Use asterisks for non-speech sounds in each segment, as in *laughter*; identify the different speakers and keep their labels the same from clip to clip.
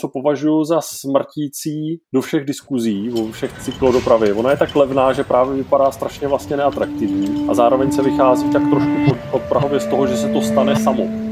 Speaker 1: co považuji za smrtící do všech diskuzí, o všech cyklodopravy. Ona je tak levná, že právě vypadá strašně vlastně neatraktivní a zároveň se vychází tak trošku pod, pod prahově z toho, že se to stane samo.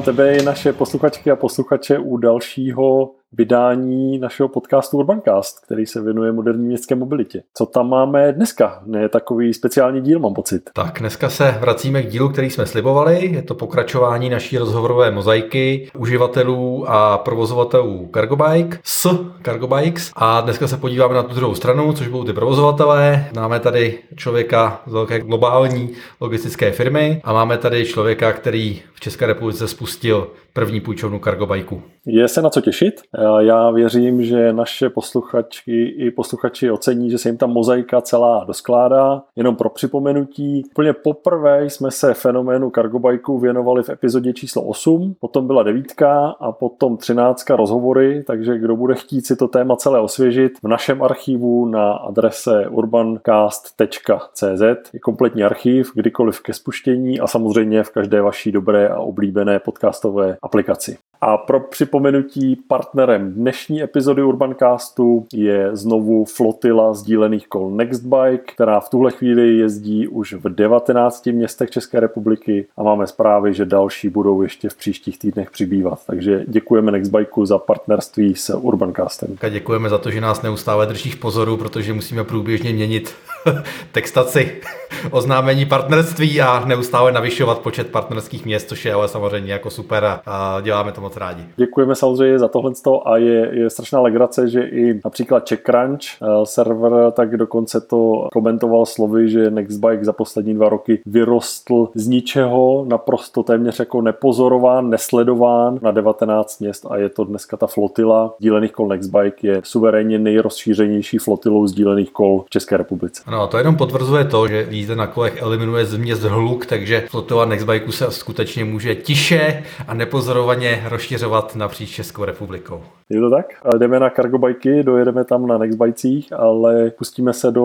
Speaker 1: Vítám tebe i naše posluchačky a posluchače u dalšího vydání našeho podcastu Urbancast, který se věnuje moderní městské mobilitě. Co tam máme dneska? Ne takový speciální díl, mám pocit.
Speaker 2: Tak dneska se vracíme k dílu, který jsme slibovali. Je to pokračování naší rozhovorové mozaiky uživatelů a provozovatelů Cargobike s Cargobikes. A dneska se podíváme na tu druhou stranu, což budou ty provozovatelé. Máme tady člověka z velké globální logistické firmy a máme tady člověka, který v České republice spustil první půjčovnu Cargobajku.
Speaker 1: Je se na co těšit. Já věřím, že naše posluchačky i posluchači ocení, že se jim ta mozaika celá doskládá. Jenom pro připomenutí, úplně poprvé jsme se fenoménu Cargobajku věnovali v epizodě číslo 8, potom byla devítka a potom třináctka rozhovory, takže kdo bude chtít si to téma celé osvěžit, v našem archivu na adrese urbancast.cz je kompletní archiv, kdykoliv ke spuštění a samozřejmě v každé vaší dobré a oblíbené podcastové aplikaci. A pro připomenutí partnerem dnešní epizody Urbancastu je znovu flotila sdílených kol Nextbike, která v tuhle chvíli jezdí už v 19 městech České republiky a máme zprávy, že další budou ještě v příštích týdnech přibývat. Takže děkujeme Nextbikeu za partnerství s Urbancastem.
Speaker 2: A děkujeme za to, že nás neustále drží v pozoru, protože musíme průběžně měnit *laughs* textaci *laughs* oznámení partnerství a neustále navyšovat počet partnerských měst, což je ale samozřejmě jako super a děláme to moc rádi.
Speaker 1: Děkujeme samozřejmě za tohle a je, je strašná legrace, že i například CheckCrunch eh, server tak dokonce to komentoval slovy, že Nextbike za poslední dva roky vyrostl z ničeho naprosto téměř jako nepozorován, nesledován na 19 měst a je to dneska ta flotila dílených kol Nextbike je suverénně nejrozšířenější flotilou sdílených kol v České republice.
Speaker 2: No, to jenom potvrzuje to, že jízda na kolech eliminuje z měst hluk, takže flotila Nextbikeu se skutečně může tiše a nepozorovaně rozšiřovat napříč Českou republikou.
Speaker 1: Je to tak? Jdeme na cargobajky, dojedeme tam na Nextbajcích, ale pustíme se do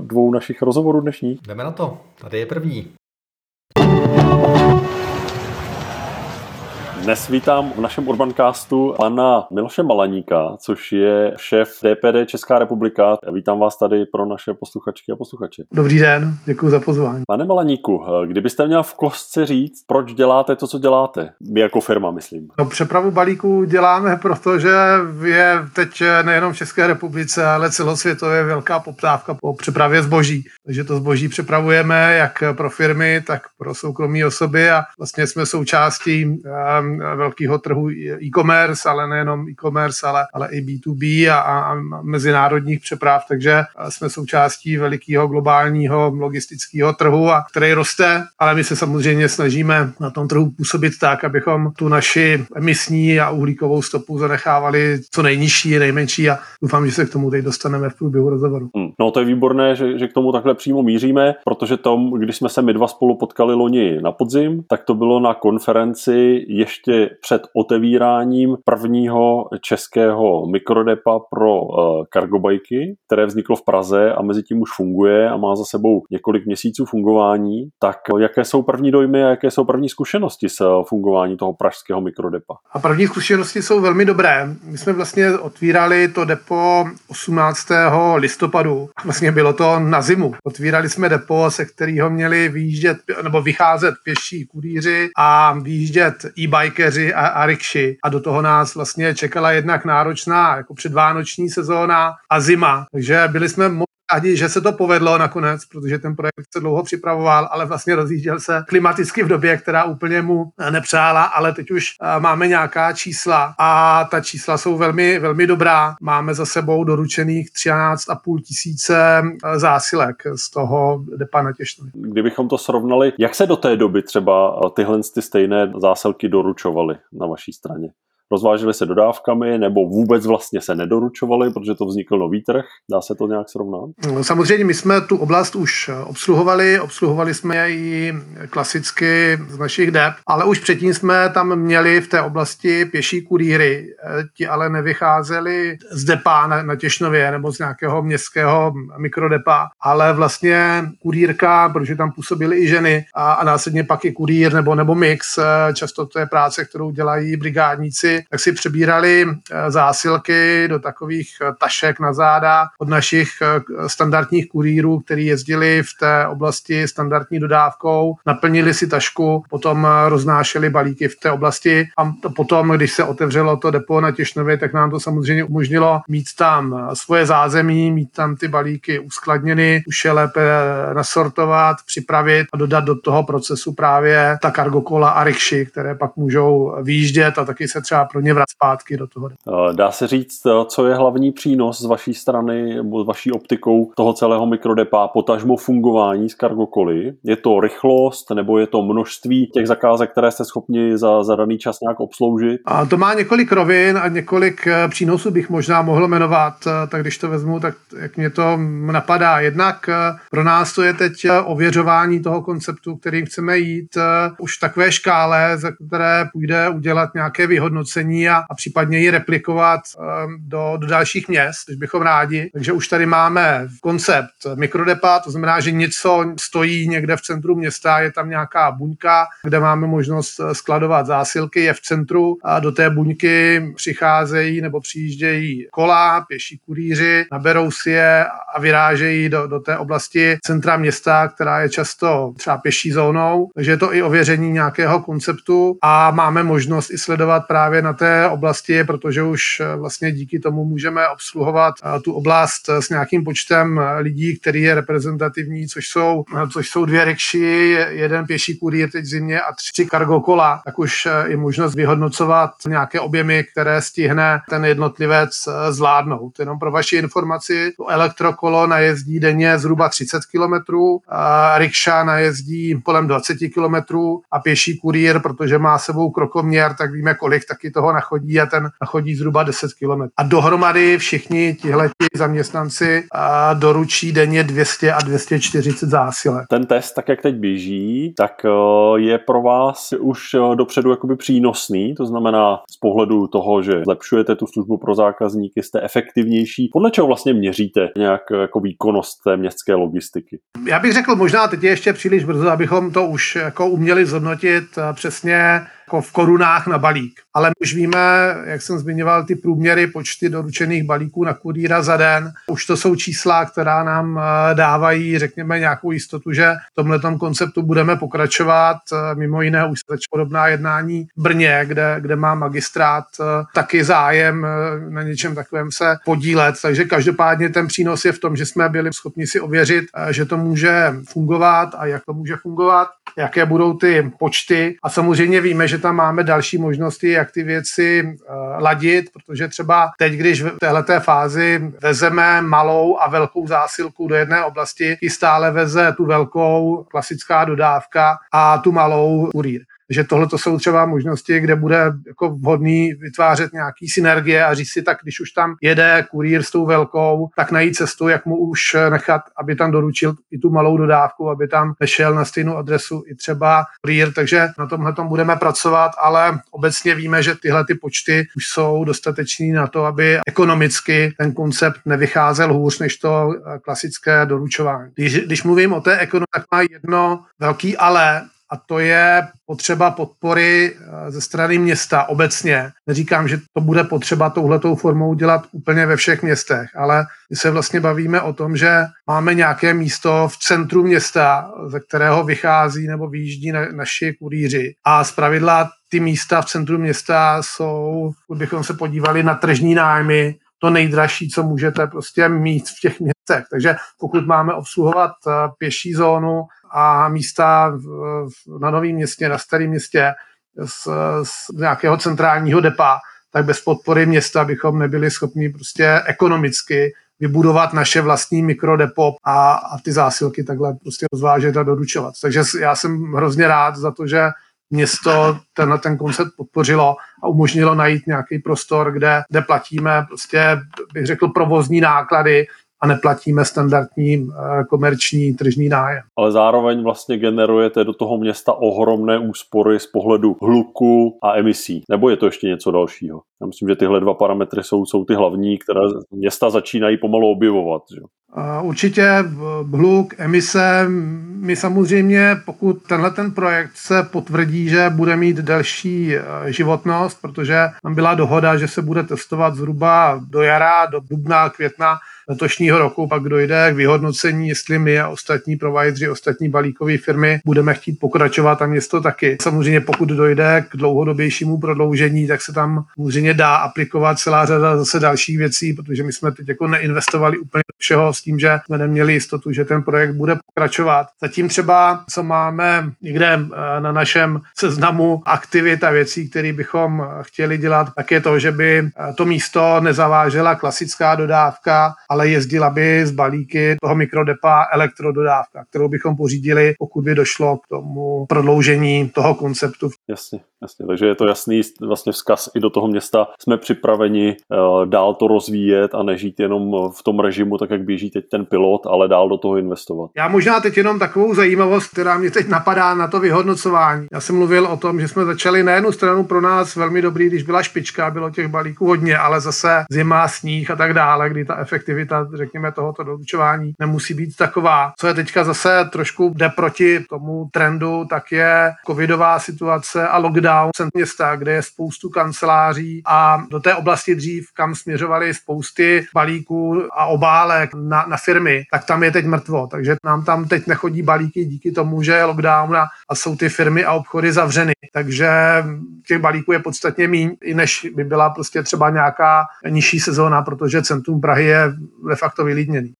Speaker 1: dvou našich rozhovorů dnešních.
Speaker 2: Jdeme na to. Tady je první.
Speaker 1: Dnes vítám v našem Urbancastu pana Miloše Malaníka, což je šéf DPD Česká republika. Vítám vás tady pro naše posluchačky a posluchače.
Speaker 3: Dobrý den, děkuji za pozvání.
Speaker 1: Pane Malaníku, kdybyste měl v kostce říct, proč děláte to, co děláte? My jako firma, myslím.
Speaker 3: No, přepravu balíků děláme, protože je teď nejenom v České republice, ale celosvětově velká poptávka po přepravě zboží. Takže to zboží přepravujeme jak pro firmy, tak pro soukromí osoby a vlastně jsme součástí um, velkého trhu e-commerce, ale nejenom e-commerce, ale, ale i B2B a, a mezinárodních přeprav, takže jsme součástí velikého globálního logistického trhu, a který roste, ale my se samozřejmě snažíme na tom trhu působit tak, abychom tu naši emisní a uhlíkovou stopu zanechávali co nejnižší, nejmenší a doufám, že se k tomu teď dostaneme v průběhu rozhovoru.
Speaker 1: Hmm. No to je výborné, že, že k tomu takhle přímo míříme, protože tom, když jsme se my dva spolu potkali loni na podzim, tak to bylo na konferenci ještě ještě před otevíráním prvního českého mikrodepa pro kargobajky, které vzniklo v Praze a mezi tím už funguje a má za sebou několik měsíců fungování, tak jaké jsou první dojmy a jaké jsou první zkušenosti s uh, fungování toho pražského mikrodepa?
Speaker 3: A první zkušenosti jsou velmi dobré. My jsme vlastně otvírali to depo 18. listopadu. Vlastně bylo to na zimu. Otvírali jsme depo, se kterého měli vyjíždět nebo vycházet pěší kurýři a vyjíždět e-bike bikeři a, a rikši a do toho nás vlastně čekala jednak náročná jako předvánoční sezóna a zima. Takže byli jsme rádi, že se to povedlo nakonec, protože ten projekt se dlouho připravoval, ale vlastně rozjížděl se klimaticky v době, která úplně mu nepřála, ale teď už eh, máme nějaká čísla a ta čísla jsou velmi, velmi dobrá. Máme za sebou doručených 13,5 tisíce eh, zásilek z toho depa na Těšnově.
Speaker 1: Kdybychom to srovnali, jak se do té doby třeba tyhle ty stejné zásilky doručovaly na vaší straně? Rozvážely se dodávkami nebo vůbec vlastně se nedoručovaly, protože to vznikl nový trh. Dá se to nějak srovnat?
Speaker 3: No, samozřejmě my jsme tu oblast už obsluhovali, obsluhovali jsme ji klasicky z našich dep, ale už předtím jsme tam měli v té oblasti pěší kurýry. Ti ale nevycházeli z depa na, na Těšnově nebo z nějakého městského mikrodepa, ale vlastně kurýrka, protože tam působily i ženy a, a následně pak i kurýr nebo, nebo mix, často to je práce, kterou dělají brigádníci, tak si přebírali eh, zásilky do takových eh, tašek na záda od našich eh, standardních kurýrů, který jezdili v té oblasti standardní dodávkou, naplnili si tašku, potom roznášeli balíky v té oblasti. A potom, když se otevřelo to depo na Těšnově, tak nám to samozřejmě umožnilo mít tam svoje zázemí, mít tam ty balíky uskladněny, už je lépe nasortovat, připravit a dodat do toho procesu právě ta kargokola a rikši, které pak můžou výjíždět a taky se třeba pro ně vrát zpátky do toho.
Speaker 1: Dá se říct, co je hlavní přínos z vaší strany nebo z vaší optikou toho celého mikrodepa, potažmo fungování z kargokoly? Je to rychlost nebo je to množství těch zakázek, které jste schopni za, za daný čas nějak obsloužit?
Speaker 3: A to má několik rovin a několik eh, přínosů bych možná mohl jmenovat, eh, tak když to vezmu, tak jak mě to napadá. Jednak eh, pro nás to je teď ověřování toho konceptu, kterým chceme jít už v takové škále, za které půjde udělat nějaké vyhodnocení a, a případně ji replikovat do, do dalších měst, když bychom rádi. Takže už tady máme koncept mikrodepa, to znamená, že něco stojí někde v centru města, je tam nějaká buňka, kde máme možnost skladovat zásilky, je v centru a do té buňky přicházejí nebo přijíždějí kola, pěší kurýři, naberou si je a vyrážejí do, do té oblasti centra města, která je často třeba pěší zónou, takže je to i ověření nějakého konceptu a máme možnost i sledovat právě na té oblasti, protože už vlastně díky tomu můžeme obsluhovat tu oblast s nějakým počtem lidí, který je reprezentativní, což jsou, což jsou dvě rikši, jeden pěší kurýr teď v zimě a tři cargo kola, tak už je možnost vyhodnocovat nějaké objemy, které stihne ten jednotlivec eh, zvládnout. Jenom pro vaši informaci, to elektrokolo najezdí denně zhruba 30 km, rikša najezdí kolem 20 km a pěší kurýr, protože má sebou krokoměr, tak víme, kolik taky toho nachodí a ten nachodí zhruba 10 km. A dohromady všichni tihle zaměstnanci doručí denně 200 a 240 zásilek.
Speaker 1: Ten test, tak jak teď běží, tak eh, je pro vás už eh, dopředu jakoby přínosný, to znamená z pohledu toho, že zlepšujete tu službu pro zákazníky, jste efektivnější. Podle čeho vlastně měříte nějak jako výkonnost té městské logistiky?
Speaker 3: Já bych řekl, možná teď je ještě příliš brzo, abychom to už jako uměli zhodnotit eh, přesně jako v korunách na balík. Ale už víme, jak jsem zmiňoval, ty průměry počty doručených balíků na kurýra za den. Už to jsou čísla, která nám eh, dávají, řekněme, nějakou jistotu, že v tomhle konceptu budeme pokračovat. Eh, mimo jiné už se podobná jednání v Brně, kde, kde má magistrát eh, taky zájem na něčem takovém se podílet. Takže každopádně ten přínos je v tom, že jsme byli schopni si ověřit, že to může fungovat a jak to může fungovat, jaké budou ty počty. A samozřejmě víme, že tam máme další možnosti, jak ty věci uh, ladit, protože třeba teď, když v této fázi vezeme malou a velkou zásilku do jedné oblasti, i stále veze tu velkou klasická dodávka a tu malou kurýr že tohle to jsou třeba možnosti, kde bude jako vhodný vytvářet nějaký synergie a říct si, tak když už tam jede kurýr s tou velkou, tak najít cestu, jak mu už nechat, aby tam doručil i tu malou dodávku, aby tam nešel na stejnou adresu i třeba kurýr, takže na tomhle tom budeme pracovat, ale obecně víme, že tyhle ty počty už jsou dostatečný na to, aby ekonomicky ten koncept nevycházel hůř než to klasické doručování. Když, když mluvím o té ekonomii, tak má jedno velký ale, a to je potřeba podpory eh, ze strany města obecně. Neříkám, že to bude potřeba touhletou formou dělat úplně ve všech městech, ale my se vlastně bavíme o tom, že máme nějaké místo v centru města, ze kterého vychází nebo vyjíždí na, naši kurýři a zpravidla ty místa v centru města jsou, kdybychom se podívali na tržní nájmy, to nejdražší, co můžete prostě mít v těch městech. Takže pokud máme obsluhovat eh, pěší zónu a místa na Novém městě, na Starém městě z, z nějakého centrálního depa, tak bez podpory města bychom nebyli schopni prostě ekonomicky vybudovat naše vlastní mikrodepo a, a ty zásilky takhle prostě rozvážet a doručovat. Takže já jsem hrozně rád za to, že město tenhle ten koncept podpořilo a umožnilo najít nějaký prostor, kde, kde platíme prostě, bych řekl, provozní náklady, a neplatíme standardní eh, komerční tržní nájem.
Speaker 1: Ale zároveň vlastně generujete do toho města ohromné úspory z pohledu hluku a emisí. Nebo je to ještě něco dalšího? Já myslím, že tyhle dva parametry jsou, jsou ty hlavní, které města začínají pomalu objevovat. Že?
Speaker 3: Určitě hluk, emise. My samozřejmě, pokud tenhle ten projekt se potvrdí, že bude mít delší eh, životnost, protože tam byla dohoda, že se bude testovat zhruba do jara, do dubna, května letošního roku, pak dojde k vyhodnocení, jestli my a ostatní provajdři, ostatní balíkové firmy budeme chtít pokračovat a město taky. Samozřejmě pokud dojde k dlouhodobějšímu prodloužení, tak se tam samozřejmě dá aplikovat celá řada zase dalších věcí, protože my jsme teď jako neinvestovali úplně do všeho s tím, že jsme neměli jistotu, že ten projekt bude pokračovat. Zatím třeba, co máme někde eh, na našem seznamu aktivit a věcí, které bychom chtěli dělat, tak je to, že by eh, to místo nezavážela klasická dodávka, ale jezdila by z balíky toho mikrodepa elektrododávka, kterou bychom pořídili, pokud by došlo k tomu prodloužení toho konceptu.
Speaker 1: Jasně, jasně. Takže je to jasný vlastně vzkaz i do toho města. Jsme připraveni uh, dál to rozvíjet a nežít jenom v tom režimu, tak jak běží teď ten pilot, ale dál do toho investovat.
Speaker 3: Já možná teď jenom takovou zajímavost, která mě teď napadá na to vyhodnocování. Já jsem mluvil o tom, že jsme začali na jednu stranu pro nás velmi dobrý, když byla špička, bylo těch balíků hodně, ale zase zima, sníh a tak dále, kdy ta efektivita efektivita, řekněme, tohoto doručování nemusí být taková. Co je teďka zase trošku jde proti tomu trendu, tak je covidová situace a lockdown města, kde je spoustu kanceláří a do té oblasti dřív, kam směřovaly spousty balíků a obálek na, na firmy, tak tam je teď mrtvo. Takže nám tam teď nechodí balíky díky tomu, že je lockdown a, a jsou ty firmy a obchody zavřeny. Takže těch balíků je podstatně méně, než by byla prostě třeba nějaká nižší sezóna, protože centrum Prahy je de facto vylidněný.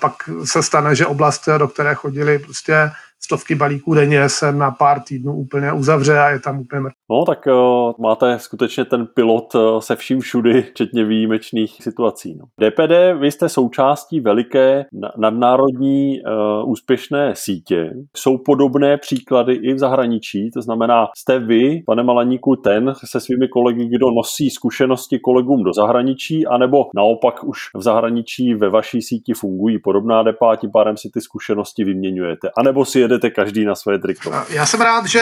Speaker 3: Pak se stane, že oblast, do které chodili prostě stovky balíků denně se na pár týdnů úplně uzavře a je tam úplně mrtvý.
Speaker 1: No tak uh, máte skutečně ten pilot uh, se vším všudy, včetně výjimečných situací. No. DPD, vy jste součástí veliké nadnárodní uh, úspěšné sítě. Jsou podobné příklady i v zahraničí, to znamená, jste vy, pane Malaníku, ten se svými kolegy, kdo nosí zkušenosti kolegům do zahraničí, anebo naopak už v zahraničí ve vaší síti fungují podobná depa, tím pádem si ty zkušenosti vyměňujete, anebo si jedete každý na své triko.
Speaker 3: Já jsem rád, že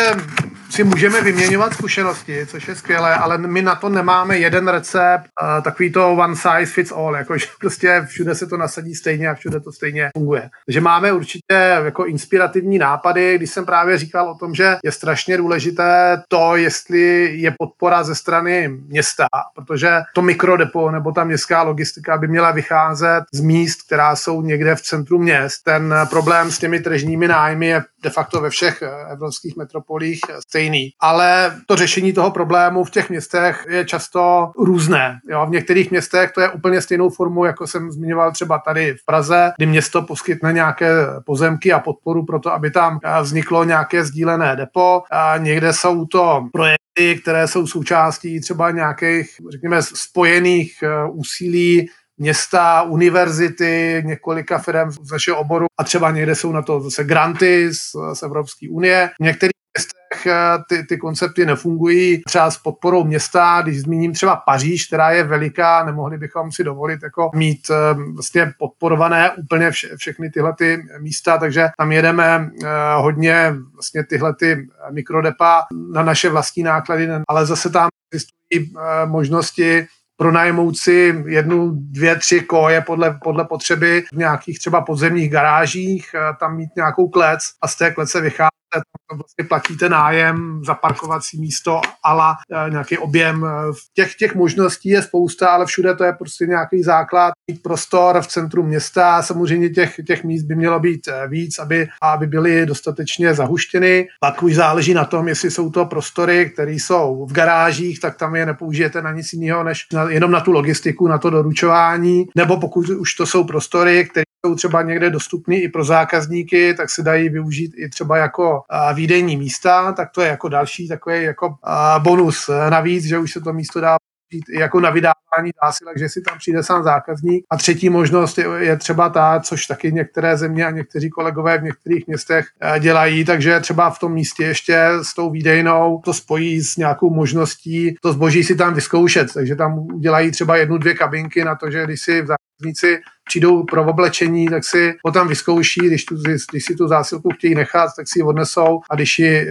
Speaker 3: si můžeme vyměňovat zkušenosti, což je skvělé, ale my na to nemáme jeden recept, takový to one size fits all, jakože prostě všude se to nasadí stejně a všude to stejně funguje. Takže máme určitě jako inspirativní nápady, když jsem právě říkal o tom, že je strašně důležité to, jestli je podpora ze strany města, protože to mikrodepo nebo ta městská logistika by měla vycházet z míst, která jsou někde v centru měst. Ten problém s těmi tržními nájmy je de facto ve všech eh, evropských metropolích eh, stejný. Ale to řešení toho problému v těch městech je často různé. Jo? V některých městech to je úplně stejnou formu, jako jsem zmiňoval třeba tady v Praze, kdy město poskytne nějaké pozemky a podporu pro to, aby tam eh, vzniklo nějaké sdílené depo. A někde jsou to projekty, které jsou součástí třeba nějakých, řekněme, spojených úsilí města, univerzity, několika firm z našeho oboru a třeba někde jsou na to zase granty z, z Evropské unie. V některých městech eh, ty, ty koncepty nefungují třeba s podporou města, když zmíním třeba Paříž, která je veliká, nemohli bychom si dovolit jako mít eh, vlastně podporované úplně vše, všechny tyhle ty místa, takže tam jedeme eh, hodně vlastně tyhle ty mikrodepa na naše vlastní náklady, ale zase tam existují možnosti pronajmout si jednu, dvě, tři koje podle, podle potřeby v nějakých třeba podzemních garážích, eh, tam mít nějakou klec a z té klece vycházet, tam vlastně platíte nájem, zaparkovací místo, ala eh, nějaký objem. Eh, těch, těch možností je spousta, ale všude to je prostě nějaký základ. Mít prostor v centru města, samozřejmě těch, těch míst by mělo být víc, aby, aby byly dostatečně zahuštěny. Pak už záleží na tom, jestli jsou to prostory, které jsou v garážích, tak tam je nepoužijete na nic jiného, než na jenom na tu logistiku, na to doručování, nebo pokud už to jsou prostory, které jsou třeba někde dostupné i pro zákazníky, tak se dají využít i třeba jako výdejní místa, tak to je jako další takový jako bonus navíc, že už se to místo dá jako na vydávání zásilek, že si tam přijde sám zákazník. A třetí možnost je, je třeba ta, což taky některé země a někteří kolegové v některých městech eh, dělají, takže třeba v tom místě ještě s tou výdejnou to spojí s nějakou možností to zboží si tam vyzkoušet. Takže tam udělají třeba jednu, dvě kabinky na to, že když si v zákazníci přijdou pro oblečení, tak si ho tam vyzkouší, když, tu, když si tu zásilku chtějí nechat, tak si ji odnesou a když ji e,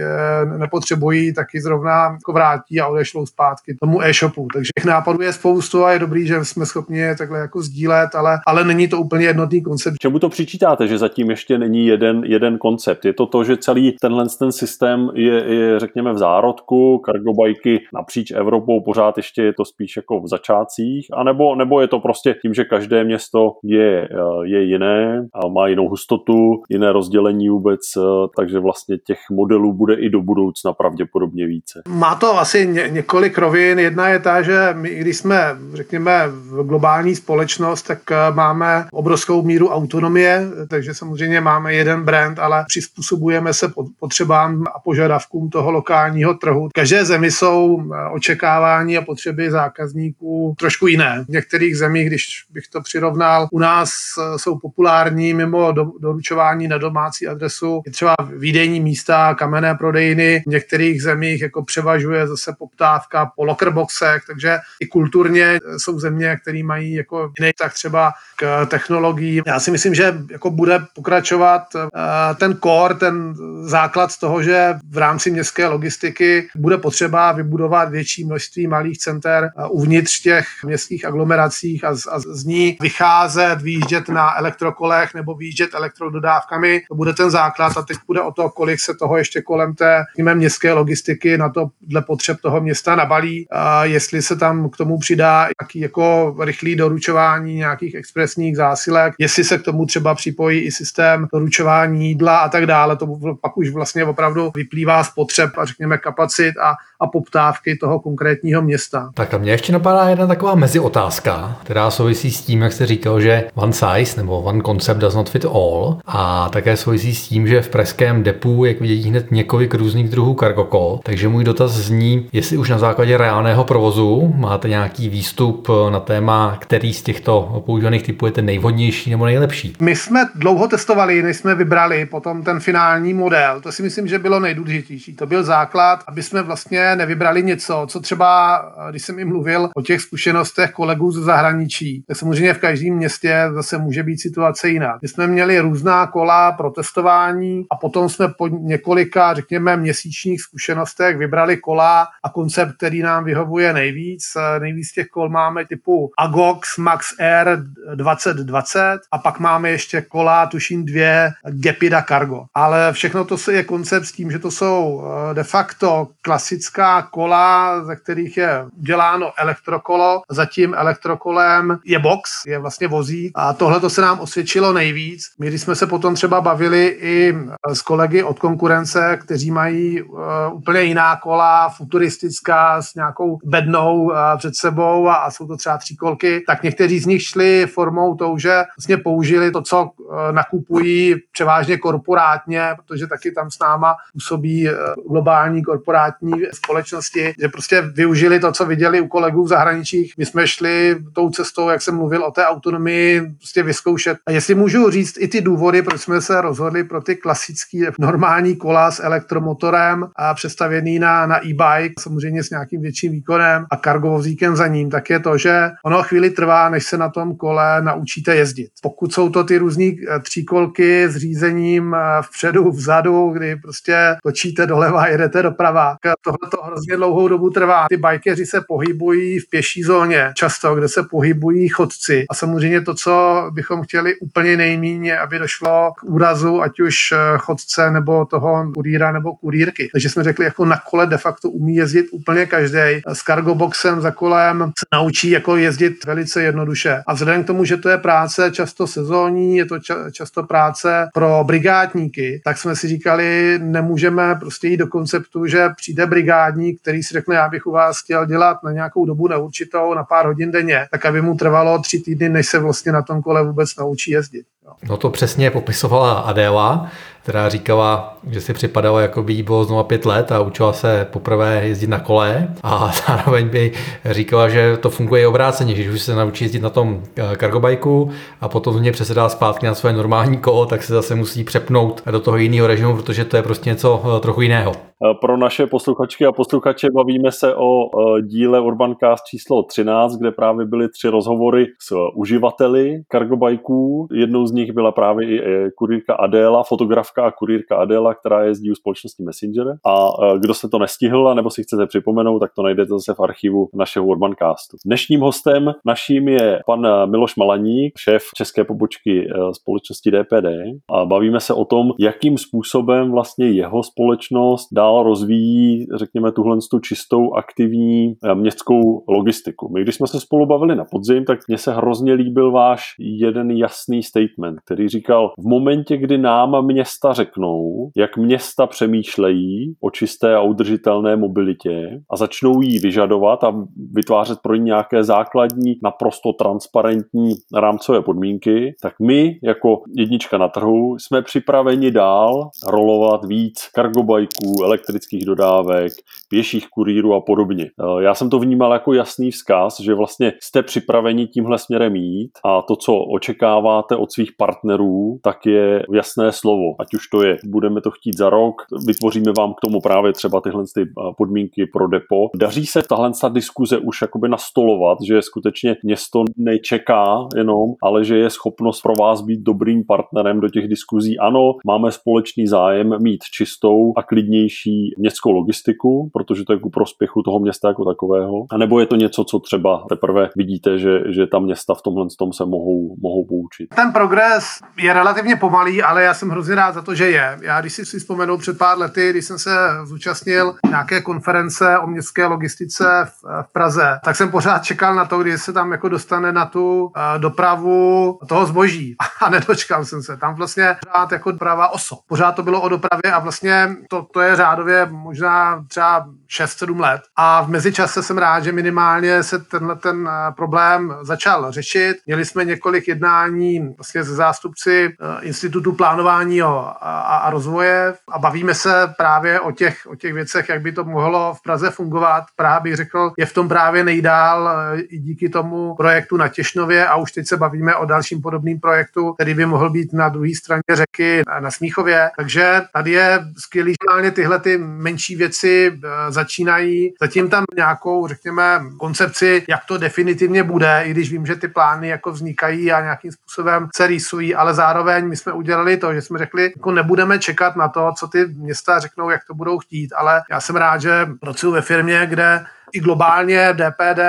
Speaker 3: nepotřebují, tak ji zrovna jako vrátí a odešlou zpátky tomu e-shopu. Takže těch nápadů je spoustu a je dobrý, že jsme schopni je takhle jako sdílet, ale, ale není to úplně jednotný koncept.
Speaker 1: Čemu to přičítáte, že zatím ještě není jeden, jeden koncept? Je to to, že celý tenhle ten systém je, je řekněme v zárodku, kargobajky napříč Evropou pořád ještě je to spíš jako v začátcích, anebo nebo je to prostě tím, že každé město je, eh, je jiné a má jinou hustotu, jiné rozdělení vůbec, eh, takže vlastně těch modelů bude i do budoucna pravděpodobně více.
Speaker 3: Má to asi ně, několik rovin. Jedna je ta, že my, když jsme, řekněme, v globální společnost, tak eh, máme obrovskou míru autonomie, takže samozřejmě máme jeden brand, ale přizpůsobujeme se potřebám a požadavkům toho lokálního trhu. V každé zemi jsou očekávání a potřeby zákazníků trošku jiné. V některých zemích, když bych to přirovnal, u nás eh, jsou populární mimo do, doručování na domácí adresu je třeba výdejní místa, kamenné prodejny. V některých zemích jako převažuje zase poptávka po lockerboxech, takže i kulturně eh, jsou země, které mají jako jiný tak třeba k technologiím. Já si myslím, že jako bude pokračovat eh, ten core, ten základ z toho, že v rámci městské logistiky bude potřeba vybudovat větší množství malých center uvnitř těch městských aglomeracích a z, a z ní vycházet, výjíždět na elektrokolech nebo výjíždět elektrododávkami. To bude ten základ a teď bude o to, kolik se toho ještě kolem té městské logistiky na to dle potřeb toho města nabalí. A jestli se tam k tomu přidá nějaký jako rychlý doručování nějakých expresních zásilek, jestli se k tomu třeba připojí i systém doručování jídla a tak dále, to pak už vlastně opravdu vyplývá z potřeb a řekněme kapacit a, a poptávky toho konkrétního města.
Speaker 2: Tak a mě ještě napadá jedna taková meziotázka, která souvisí s tím, jak jste říkal, že one size nebo one concept does not fit all a také souvisí s tím, že v pražském depu, jak vidět hned několik různých druhů cargo takže můj dotaz zní, jestli už na základě reálného provozu máte nějaký výstup na téma, který z těchto používaných typů je ten nejvhodnější nebo nejlepší.
Speaker 3: My jsme dlouho testovali, než jsme vybrali potom ten finální model. To si myslím, že bylo nejdůležitější. To byl základ, aby jsme vlastně nevybrali něco, co třeba, když jsem jim mluvil o těch zkušenostech kolegů ze zahraničí, tak samozřejmě v každém městě zase může být situace jiná. My jsme měli různá kola pro testování a potom jsme po několika, řekněme, měsíčních zkušenostech vybrali kola a koncept, který nám vyhovuje nejvíc. Nejvíc těch kol máme typu Agox Max Air 2020 a pak máme ještě kola, tuším dvě, Gepida Cargo. Ale všechno to je koncept s tím, že to jsou eh, de facto klasická kola, ze kterých je uděláno elektrokolo. Zatím elektrokolem je box, je vlastně vozík a tohle to se nám osvědčilo nejvíc. My, když jsme se potom třeba bavili i eh, s kolegy od konkurence, kteří mají uh, úplně jiná kola, futuristická, s nějakou bednou uh, před sebou a, a jsou to třeba tříkolky, tak někteří z nich šli formou tou, že vlastně použili to, co uh, nakupují převážně korporátně, protože taky tam s náma působí globální korporátní společnosti, že prostě využili to, co viděli u kolegů v zahraničích. My jsme šli tou cestou, jak jsem mluvil o té autonomii, prostě vyzkoušet. A jestli můžu říct i ty důvody, proč jsme se rozhodli pro ty klasické normální kola s elektromotorem a přestavěný na, na e-bike, samozřejmě s nějakým větším výkonem a kargovozíkem za ním, tak je to, že ono chvíli trvá, než se na tom kole naučíte jezdit. Pokud jsou to ty různé eh, tříkolky s řízením eh, vpředu, vzadu, kdy prostě točíte doleva, jedete doprava, tohle to hrozně dlouhou dobu trvá. Ty bajkeři se pohybují v pěší zóně, často, kde se pohybují chodci. A samozřejmě to, co bychom chtěli úplně nejméně, aby došlo k úrazu, ať už eh, chodce nebo toho kurýra nebo kurýrky. Takže jsme řekli, jako na kole de facto umí jezdit úplně každý. S cargoboxem za kolem se naučí jako jezdit velice jednoduše. A vzhledem k tomu, že to je práce často sezónní, je to ča- často práce pro brigádníky, tak jsme si říkali, nemůžeme prostě jít do konceptu, že přijde brigádník, který si řekne, já bych u vás chtěl dělat na nějakou dobu neurčitou, na pár hodin denně, tak aby mu trvalo tři týdny, než se vlastně na tom kole vůbec naučí jezdit.
Speaker 2: No to přesně popisovala Adéla. Která říkala, že si připadala, jako by jí bylo znovu pět let a učila se poprvé jezdit na kole a *laughs* zároveň by říkala, že to funguje obráceně, že už se naučí jezdit na tom kargobajku eh, a potom z něj přesedá zpátky na své normální kolo, tak se zase musí přepnout do toho jiného režimu, protože to je prostě něco eh, trochu jiného.
Speaker 1: Eh, pro naše posluchačky a posluchače bavíme se o díle Urbancast číslo 13, kde právě byly tři rozhovory s uživateli kargobajků. Jednou z nich byla právě i kurýrka Adéla, fotografka a kurýrka Adéla, která jezdí u společnosti Messenger. A kdo se to nestihl, nebo si chcete připomenout, tak to najdete zase v archivu našeho Urbancastu. Dnešním hostem naším je pan Miloš Malaník, šéf české pobočky společnosti DPD. A bavíme se o tom, jakým způsobem vlastně jeho společnost dá dál rozvíjí, řekněme, tuhle tu čistou aktivní městskou logistiku. My, když jsme se spolu bavili na podzim, tak mně se hrozně líbil váš jeden jasný statement, který říkal, v momentě, kdy nám města řeknou, jak města přemýšlejí o čisté a udržitelné mobilitě a začnou jí vyžadovat a vytvářet pro ní nějaké základní, naprosto transparentní rámcové podmínky, tak my jako jednička na trhu jsme připraveni dál rolovat víc kargobajků, elektrických dodávek, pěších kurýrů a podobně. Eh, já jsem to vnímal jako jasný vzkaz, že vlastně jste připraveni tímhle směrem jít a to, co očekáváte od svých partnerů, tak je jasné slovo. Ať už to je, budeme to chtít za rok, vytvoříme vám k tomu právě třeba tyhle ty eh, podmínky pro depo. Daří se tahle diskuze už jakoby nastolovat, že skutečně město nečeká jenom, ale že je schopnost pro vás být dobrým partnerem do těch diskuzí. Ano, máme společný zájem mít čistou a klidnější městskou logistiku, protože to je ku prospěchu toho města jako takového? A nebo je to něco, co třeba teprve vidíte, že, že ta města v tomhle tom se mohou, mohou poučit?
Speaker 3: Ten progres je relativně pomalý, ale já jsem hrozně rád za to, že je. Já když si si vzpomenu před pár lety, když jsem se zúčastnil nějaké konference o městské logistice v, v Praze, tak jsem pořád čekal na to, kdy se tam jako dostane na tu uh, dopravu toho zboží. *laughs* A nedočkal jsem se. Tam vlastně pořád jako doprava oso. Pořád to bylo o dopravě a vlastně to, to je řád řádově možná třeba 6-7 let. A v mezičase jsem rád, že minimálně se tenhle ten eh, problém začal řešit. Měli jsme několik jednání vlastně se zástupci eh, Institutu plánování a, a rozvoje a bavíme se právě o těch, o těch věcech, jak by to mohlo v Praze fungovat. Praha bych řekl, je v tom právě nejdál eh, i díky tomu projektu na Těšnově a už teď se bavíme o dalším podobným projektu, který by mohl být na druhé straně řeky na Smíchově. Takže tady je skvělý, že tyhle ty menší věci eh, začínají. Zatím tam nějakou, řekněme, koncepci, jak to definitivně bude, i když vím, že ty plány jako vznikají a nějakým způsobem se rýsují, ale zároveň my jsme udělali to, že jsme řekli, jako nebudeme čekat na to, co ty města řeknou, jak to budou chtít, ale já jsem rád, že pracuji ve firmě, kde i globálně DPD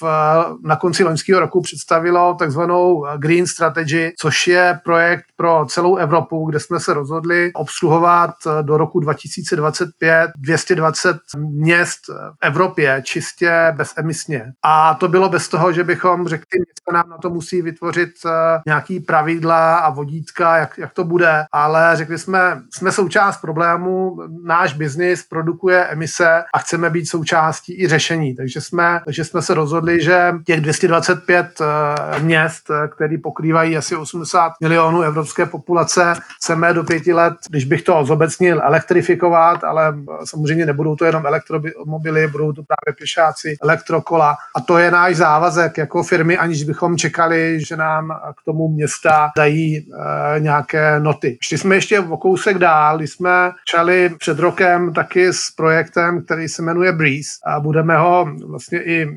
Speaker 3: v, na konci loňského roku představilo takzvanou Green Strategy, což je projekt pro celou Evropu, kde jsme se rozhodli obsluhovat do roku 2025 220 měst v Evropě čistě bezemisně. A to bylo bez toho, že bychom řekli, že nám na to musí vytvořit eh, nějaký pravidla a vodítka, jak, jak to bude, ale řekli jsme, jsme součást problému, náš biznis produkuje emise a chceme být součástí i řešení. Takže jsme, takže jsme se rozhodli, že těch 225 eh, měst, eh, který pokrývají asi 80 milionů evropské populace, chceme do pěti let, když bych to zobecnil, elektrifikovat, ale samozřejmě nebudou to jenom elektromobily, budou to právě pěšáci, elektrokola. A to je náš závazek jako firmy, aniž bychom čekali, že nám k tomu města dají e, nějaké noty. Šli jsme ještě o kousek dál, když jsme čali před rokem taky s projektem, který se jmenuje Breeze a budeme ho vlastně i e,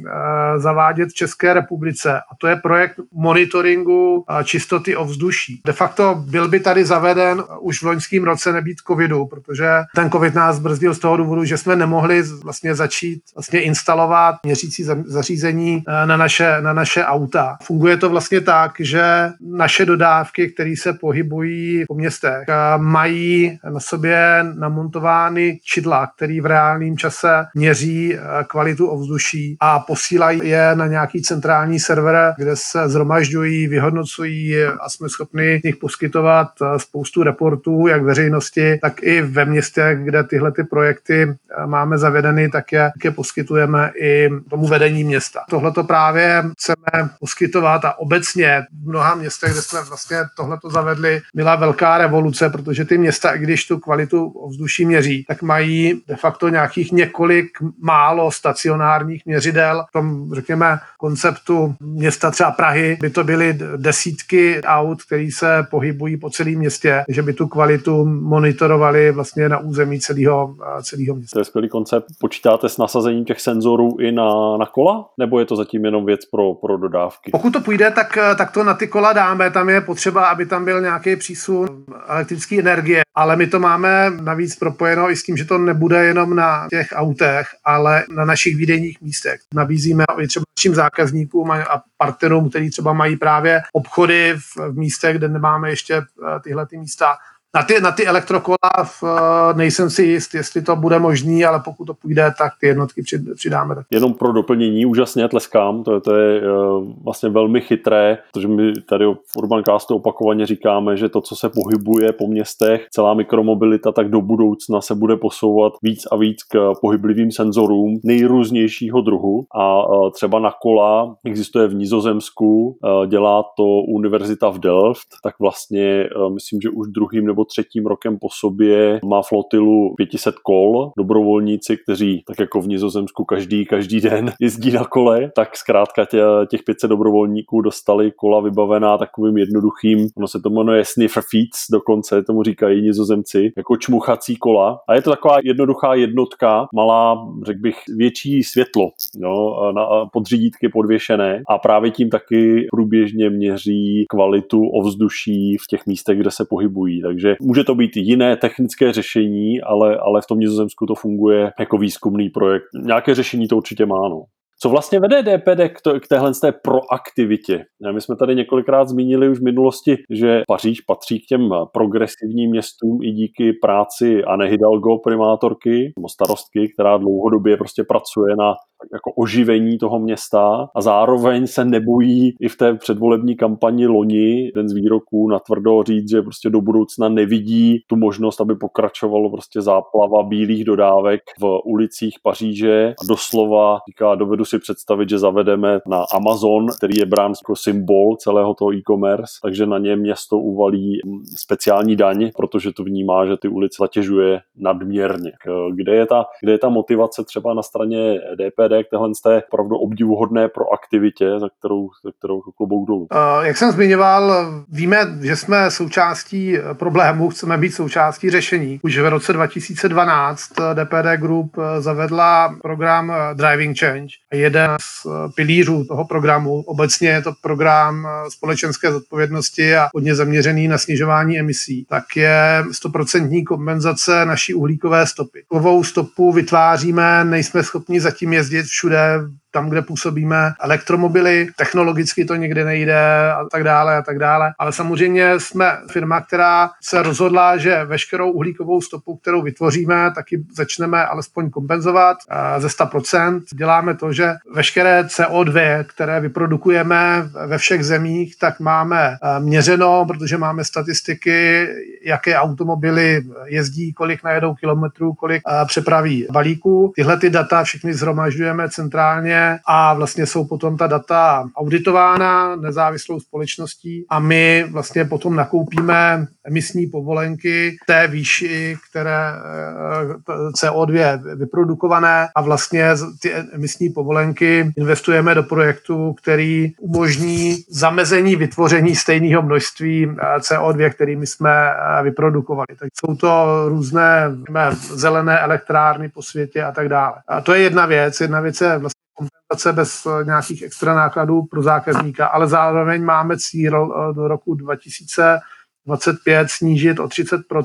Speaker 3: zavádět v České republice. A to je projekt monitoringu e, čistoty ovzduší. De facto byl by tady zaveden už v loňském roce nebýt covidu, protože ten covid nás brzdil z toho důvodu, že jsme nemohli vlastně začít vlastně instalovat měřící zařízení e, na naše, na naše auta. Funguje to vlastně tak, že naše dodávky, které se pohybují po městech, mají na sobě namontovány čidla, které v reálném čase měří kvalitu ovzduší a posílají je na nějaký centrální server, kde se zhromažďují, vyhodnocují a jsme schopni nich poskytovat spoustu reportů, jak veřejnosti, tak i ve městech, kde tyhle ty projekty máme zavedeny, tak je, tak je poskytujeme i tomu vedení města. Tohle to právě chceme poskytovat a obecně v mnoha městech, kde jsme vlastně tohle to zavedli, byla velká revoluce, protože ty města, i když tu kvalitu ovzduší měří, tak mají de facto nějakých několik málo stacionárních měřidel. V tom, řekněme, konceptu města třeba Prahy by to byly desítky aut, které se pohybují po celém městě, že by tu kvalitu monitorovali vlastně na území celého, celého města.
Speaker 1: To je skvělý koncept. Počítáte s nasazením těch senzorů i na, na kola? Nebo je to zatím jenom věc pro, pro dodávky?
Speaker 3: Pokud to půjde, tak, tak to na ty kola dáme. Tam je potřeba, aby tam byl nějaký přísun elektrické energie, ale my to máme navíc propojeno i s tím, že to nebude jenom na těch autech, ale na našich výdejních místech. Nabízíme i třeba našim zákazníkům a partnerům, kteří třeba mají právě obchody v, v místech, kde nemáme ještě eh, tyhle ty místa, na ty, na ty elektrokola v, eh, nejsem si jist, jestli to bude možný, ale pokud to půjde, tak ty jednotky přidáme.
Speaker 1: Jenom pro doplnění, úžasně tleskám, to, to je uh, vlastně velmi chytré, protože my tady v Urbancastu opakovaně říkáme, že to, co se pohybuje po městech, celá mikromobilita, tak do budoucna se bude posouvat víc a víc k pohyblivým senzorům nejrůznějšího druhu a uh, třeba na kola existuje v Nizozemsku, dělá to univerzita v Delft, tak vlastně myslím, že už druhým nebo třetím rokem po sobě má flotilu 500 kol, dobrovolníci, kteří tak jako v Nizozemsku každý, každý den *laughs* jezdí na kole, tak zkrátka tě, těch 500 dobrovolníků dostali kola vybavená takovým jednoduchým, ono se to jmenuje sniffer feeds, dokonce tomu říkají nizozemci, jako čmuchací kola. A je to taková jednoduchá jednotka, malá, řekl bych, větší světlo, no, na podřídítky podvěšené a právě tím taky průběžně měří kvalitu ovzduší v těch místech, kde se pohybují. Takže může to být jiné technické řešení, ale, ale v tom Nizozemsku to funguje jako výzkumný projekt. Nějaké řešení to určitě má. No. Co vlastně vede DPD k, to, k téhle té proaktivitě? My jsme tady několikrát zmínili už v minulosti, že Paříž patří k těm progresivním městům i díky práci Anne Hidalgo, primátorky, starostky, která dlouhodobě prostě pracuje na jako oživení toho města a zároveň se nebojí i v té předvolební kampani loni ten z výroků na tvrdo říct, že prostě do budoucna nevidí tu možnost, aby pokračovalo prostě záplava bílých dodávek v ulicích Paříže a doslova říká, dovedu si představit, že zavedeme na Amazon, který je brán jako symbol celého toho e-commerce, takže na ně město uvalí speciální daň, protože to vnímá, že ty ulice zatěžuje nadměrně. Kde je ta, kde je ta motivace třeba na straně DPD k téhle té opravdu obdivuhodné proaktivitě, za kterou, za kterou klubou dolů?
Speaker 3: Jak jsem zmiňoval, víme, že jsme součástí problému, chceme být součástí řešení. Už v roce 2012 DPD Group zavedla program Driving Change. Jeden z pilířů toho programu, obecně je to program společenské zodpovědnosti a hodně zaměřený na snižování emisí, tak je 100% kompenzace naší uhlíkové stopy. Kovou stopu vytváříme, nejsme schopni zatím jezdit všude tam, kde působíme, elektromobily, technologicky to někde nejde a tak dále a tak dále. Ale samozřejmě jsme firma, která se rozhodla, že veškerou uhlíkovou stopu, kterou vytvoříme, taky začneme alespoň kompenzovat eh, ze 100%. Děláme to, že veškeré CO2, které vyprodukujeme ve všech zemích, tak máme eh, měřeno, protože máme statistiky, jaké automobily jezdí, kolik najedou kilometrů, kolik eh, přepraví balíků. Tyhle ty data všechny zhromažďujeme centrálně a vlastně jsou potom ta data auditována nezávislou společností a my vlastně potom nakoupíme emisní povolenky té výši, které eh, CO2 vyprodukované a vlastně ty emisní povolenky investujeme do projektu, který umožní zamezení vytvoření stejného množství eh, CO2, který my jsme eh, vyprodukovali. Tak jsou to různé zelené elektrárny po světě a tak dále. A to je jedna věc. Jedna věc je vlastně kompenzace bez eh, nějakých extra nákladů pro zákazníka, ale zároveň máme cíl eh, do roku 2025 snížit o 30 eh,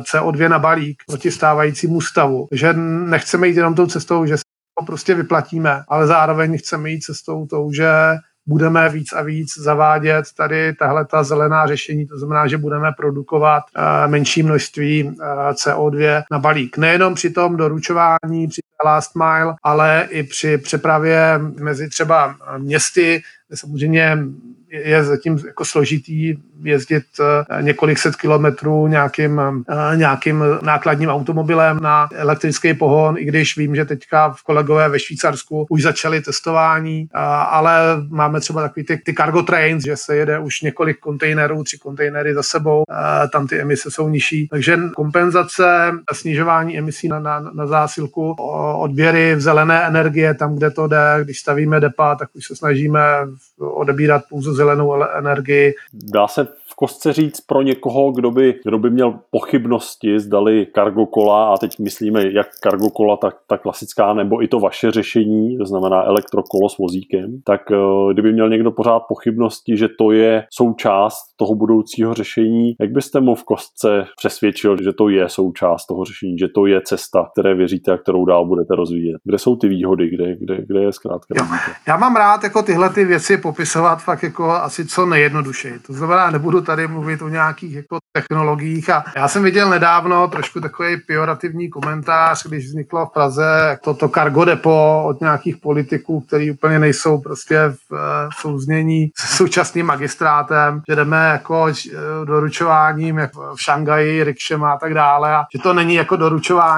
Speaker 3: CO2 na balík proti stávajícímu stavu. Takže nechceme jít jenom tou cestou, že to prostě vyplatíme, ale zároveň chceme jít cestou tou, že budeme víc a víc zavádět tady tahle ta zelená řešení, to znamená, že budeme produkovat menší množství CO2 na balík. Nejenom při tom doručování, při last mile, ale i při přepravě mezi třeba městy, samozřejmě je zatím jako složitý jezdit eh, několik set kilometrů nějakým, eh, nějakým nákladním automobilem na elektrický pohon, i když vím, že teďka v kolegové ve Švýcarsku už začali testování, eh, ale máme třeba takový ty, ty cargo trains, že se jede už několik kontejnerů, tři kontejnery za sebou, tam ty emise jsou nižší. Takže kompenzace, snižování emisí na, na, na zásilku, odběry v zelené energie, tam, kde to jde, když stavíme depa, tak už se snažíme odebírat pouze zelenou energii.
Speaker 1: Dá se kostce říct pro někoho, kdo by, kdo by měl pochybnosti, zdali cargo kola, a teď myslíme jak cargo kola, tak ta klasická, nebo i to vaše řešení, to znamená elektrokolo s vozíkem, tak eh, kdyby měl někdo pořád pochybnosti, že to je součást toho budoucího řešení, jak byste mu v kostce přesvědčil, že to je součást toho řešení, že to je cesta, které věříte a kterou dál budete rozvíjet? Kde jsou ty výhody, kde, kde, kde je zkrátka?
Speaker 3: Jo. Já mám rád jako tyhle ty věci popisovat fakt jako asi co nejjednodušeji. To znamená, nebudu tady mluvit o nějakých jako technologiích a já jsem viděl nedávno trošku takový pejorativní komentář, když vzniklo v Praze toto cargo depo od nějakých politiků, který úplně nejsou prostě v, v souznění s současným magistrátem, že jdeme jako doručováním jako v Šangaji, rikšem a tak dále a že to není jako doručování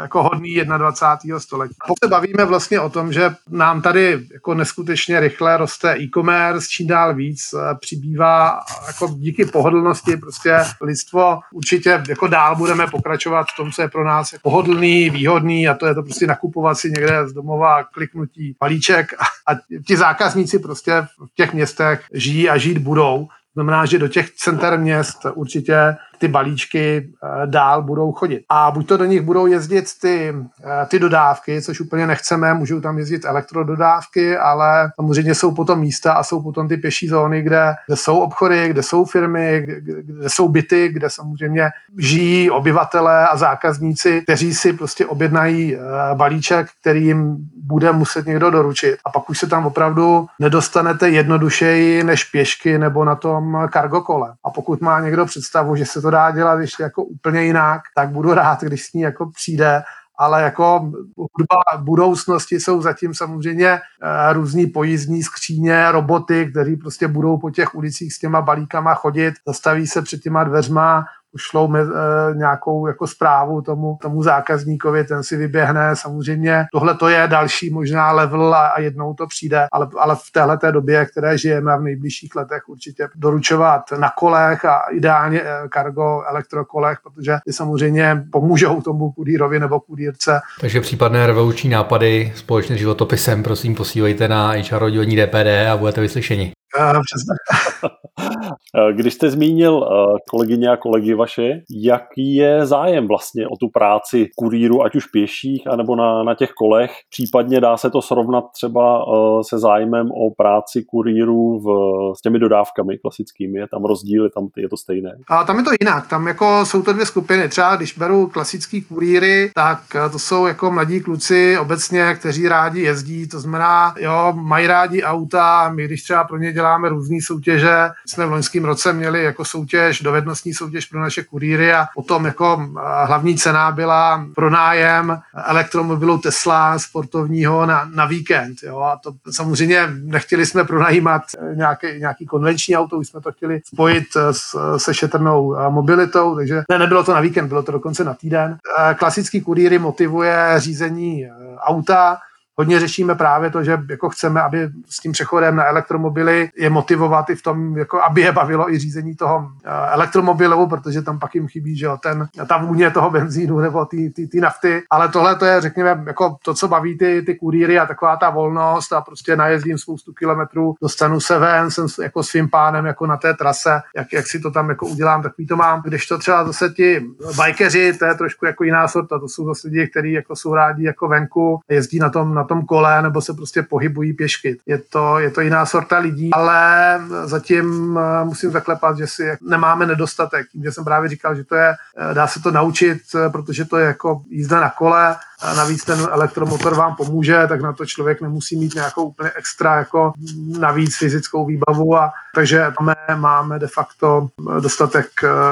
Speaker 3: jako hodný 21. století. Pokud se bavíme vlastně o tom, že nám tady jako neskutečně rychle roste e-commerce, čím dál víc eh, přibývá jako díky pohodlnosti prostě lidstvo určitě jako dál budeme pokračovat v tom, co je pro nás pohodlný, výhodný a to je to prostě nakupovat si někde z domova kliknutí balíček a, *laughs* a ti zákazníci prostě v těch městech žijí a žít budou. Znamená, že do těch center měst určitě ty balíčky eh, dál budou chodit. A buď to do nich budou jezdit ty, eh, ty dodávky, což úplně nechceme, můžou tam jezdit elektrododávky, ale samozřejmě jsou potom místa a jsou potom ty pěší zóny, kde, kde jsou obchody, kde jsou firmy, kde, kde jsou byty, kde samozřejmě žijí obyvatele a zákazníci, kteří si prostě objednají eh, balíček, který jim bude muset někdo doručit. A pak už se tam opravdu nedostanete jednodušeji než pěšky nebo na tom kargokole. A pokud má někdo představu, že se to dá dělat ještě jako úplně jinak, tak budu rád, když s ní jako přijde ale jako hudba budoucnosti jsou zatím samozřejmě uh, různý pojízdní skříně, roboty, kteří prostě budou po těch ulicích s těma balíkama chodit, zastaví se před těma dveřma, pošlou me, e, nějakou jako zprávu tomu, tomu zákazníkovi, ten si vyběhne. Samozřejmě tohle to je další možná level a, a jednou to přijde, ale, ale v téhle době, které žijeme v nejbližších letech určitě doručovat na kolech a ideálně kargo elektrokolech, protože ty samozřejmě pomůžou tomu kudírovi nebo kudírce.
Speaker 2: Takže případné revoluční nápady společně s životopisem prosím posílejte na HR oddělení DPD a budete vyslyšeni. *laughs*
Speaker 1: Když jste zmínil kolegyně a kolegy vaše, jaký je zájem vlastně o tu práci kurýru, ať už pěších, anebo na, na těch kolech? Případně dá se to srovnat třeba se zájmem o práci kurýru v, s těmi dodávkami klasickými? Je tam rozdíl, tam je to stejné?
Speaker 3: A tam je to jinak. Tam jako jsou to dvě skupiny. Třeba když beru klasický kurýry, tak to jsou jako mladí kluci obecně, kteří rádi jezdí, to znamená, jo, mají rádi auta, my když třeba pro ně děláme různé soutěže. Jsme v loňském roce měli jako soutěž, dovednostní soutěž pro naše kurýry a potom jako hlavní cena byla pronájem elektromobilu Tesla sportovního na, na víkend. Jo. A to samozřejmě nechtěli jsme pronajímat nějaký, nějaký konvenční auto, už jsme to chtěli spojit s, se šetrnou mobilitou, takže ne, nebylo to na víkend, bylo to dokonce na týden. Klasický kurýry motivuje řízení auta, hodně řešíme právě to, že jako chceme, aby s tím přechodem na elektromobily je motivovat i v tom, jako aby je bavilo i řízení toho eh, elektromobilu, protože tam pak jim chybí, že jo, ten, ta vůně toho benzínu nebo ty, ty, ty nafty, ale tohle to je, řekněme, jako to, co baví ty, ty kurýry a taková ta volnost a prostě najezdím spoustu kilometrů, dostanu se ven, jsem jako svým pánem jako na té trase, jak, jak si to tam jako udělám, takový to mám. Když to třeba zase ti bajkeři, to je trošku jako jiná sorta, to jsou zase lidi, kteří jako jsou rádi jako venku, jezdí na tom, na tom kole nebo se prostě pohybují pěšky. Je to, je to jiná sorta lidí, ale zatím eh, musím zaklepat, že si nemáme nedostatek. Tím, že jsem právě říkal, že to je, eh, dá se to naučit, eh, protože to je jako jízda na kole, a navíc ten elektromotor vám pomůže, tak na to člověk nemusí mít nějakou úplně extra jako navíc fyzickou výbavu a takže máme, máme de facto dostatek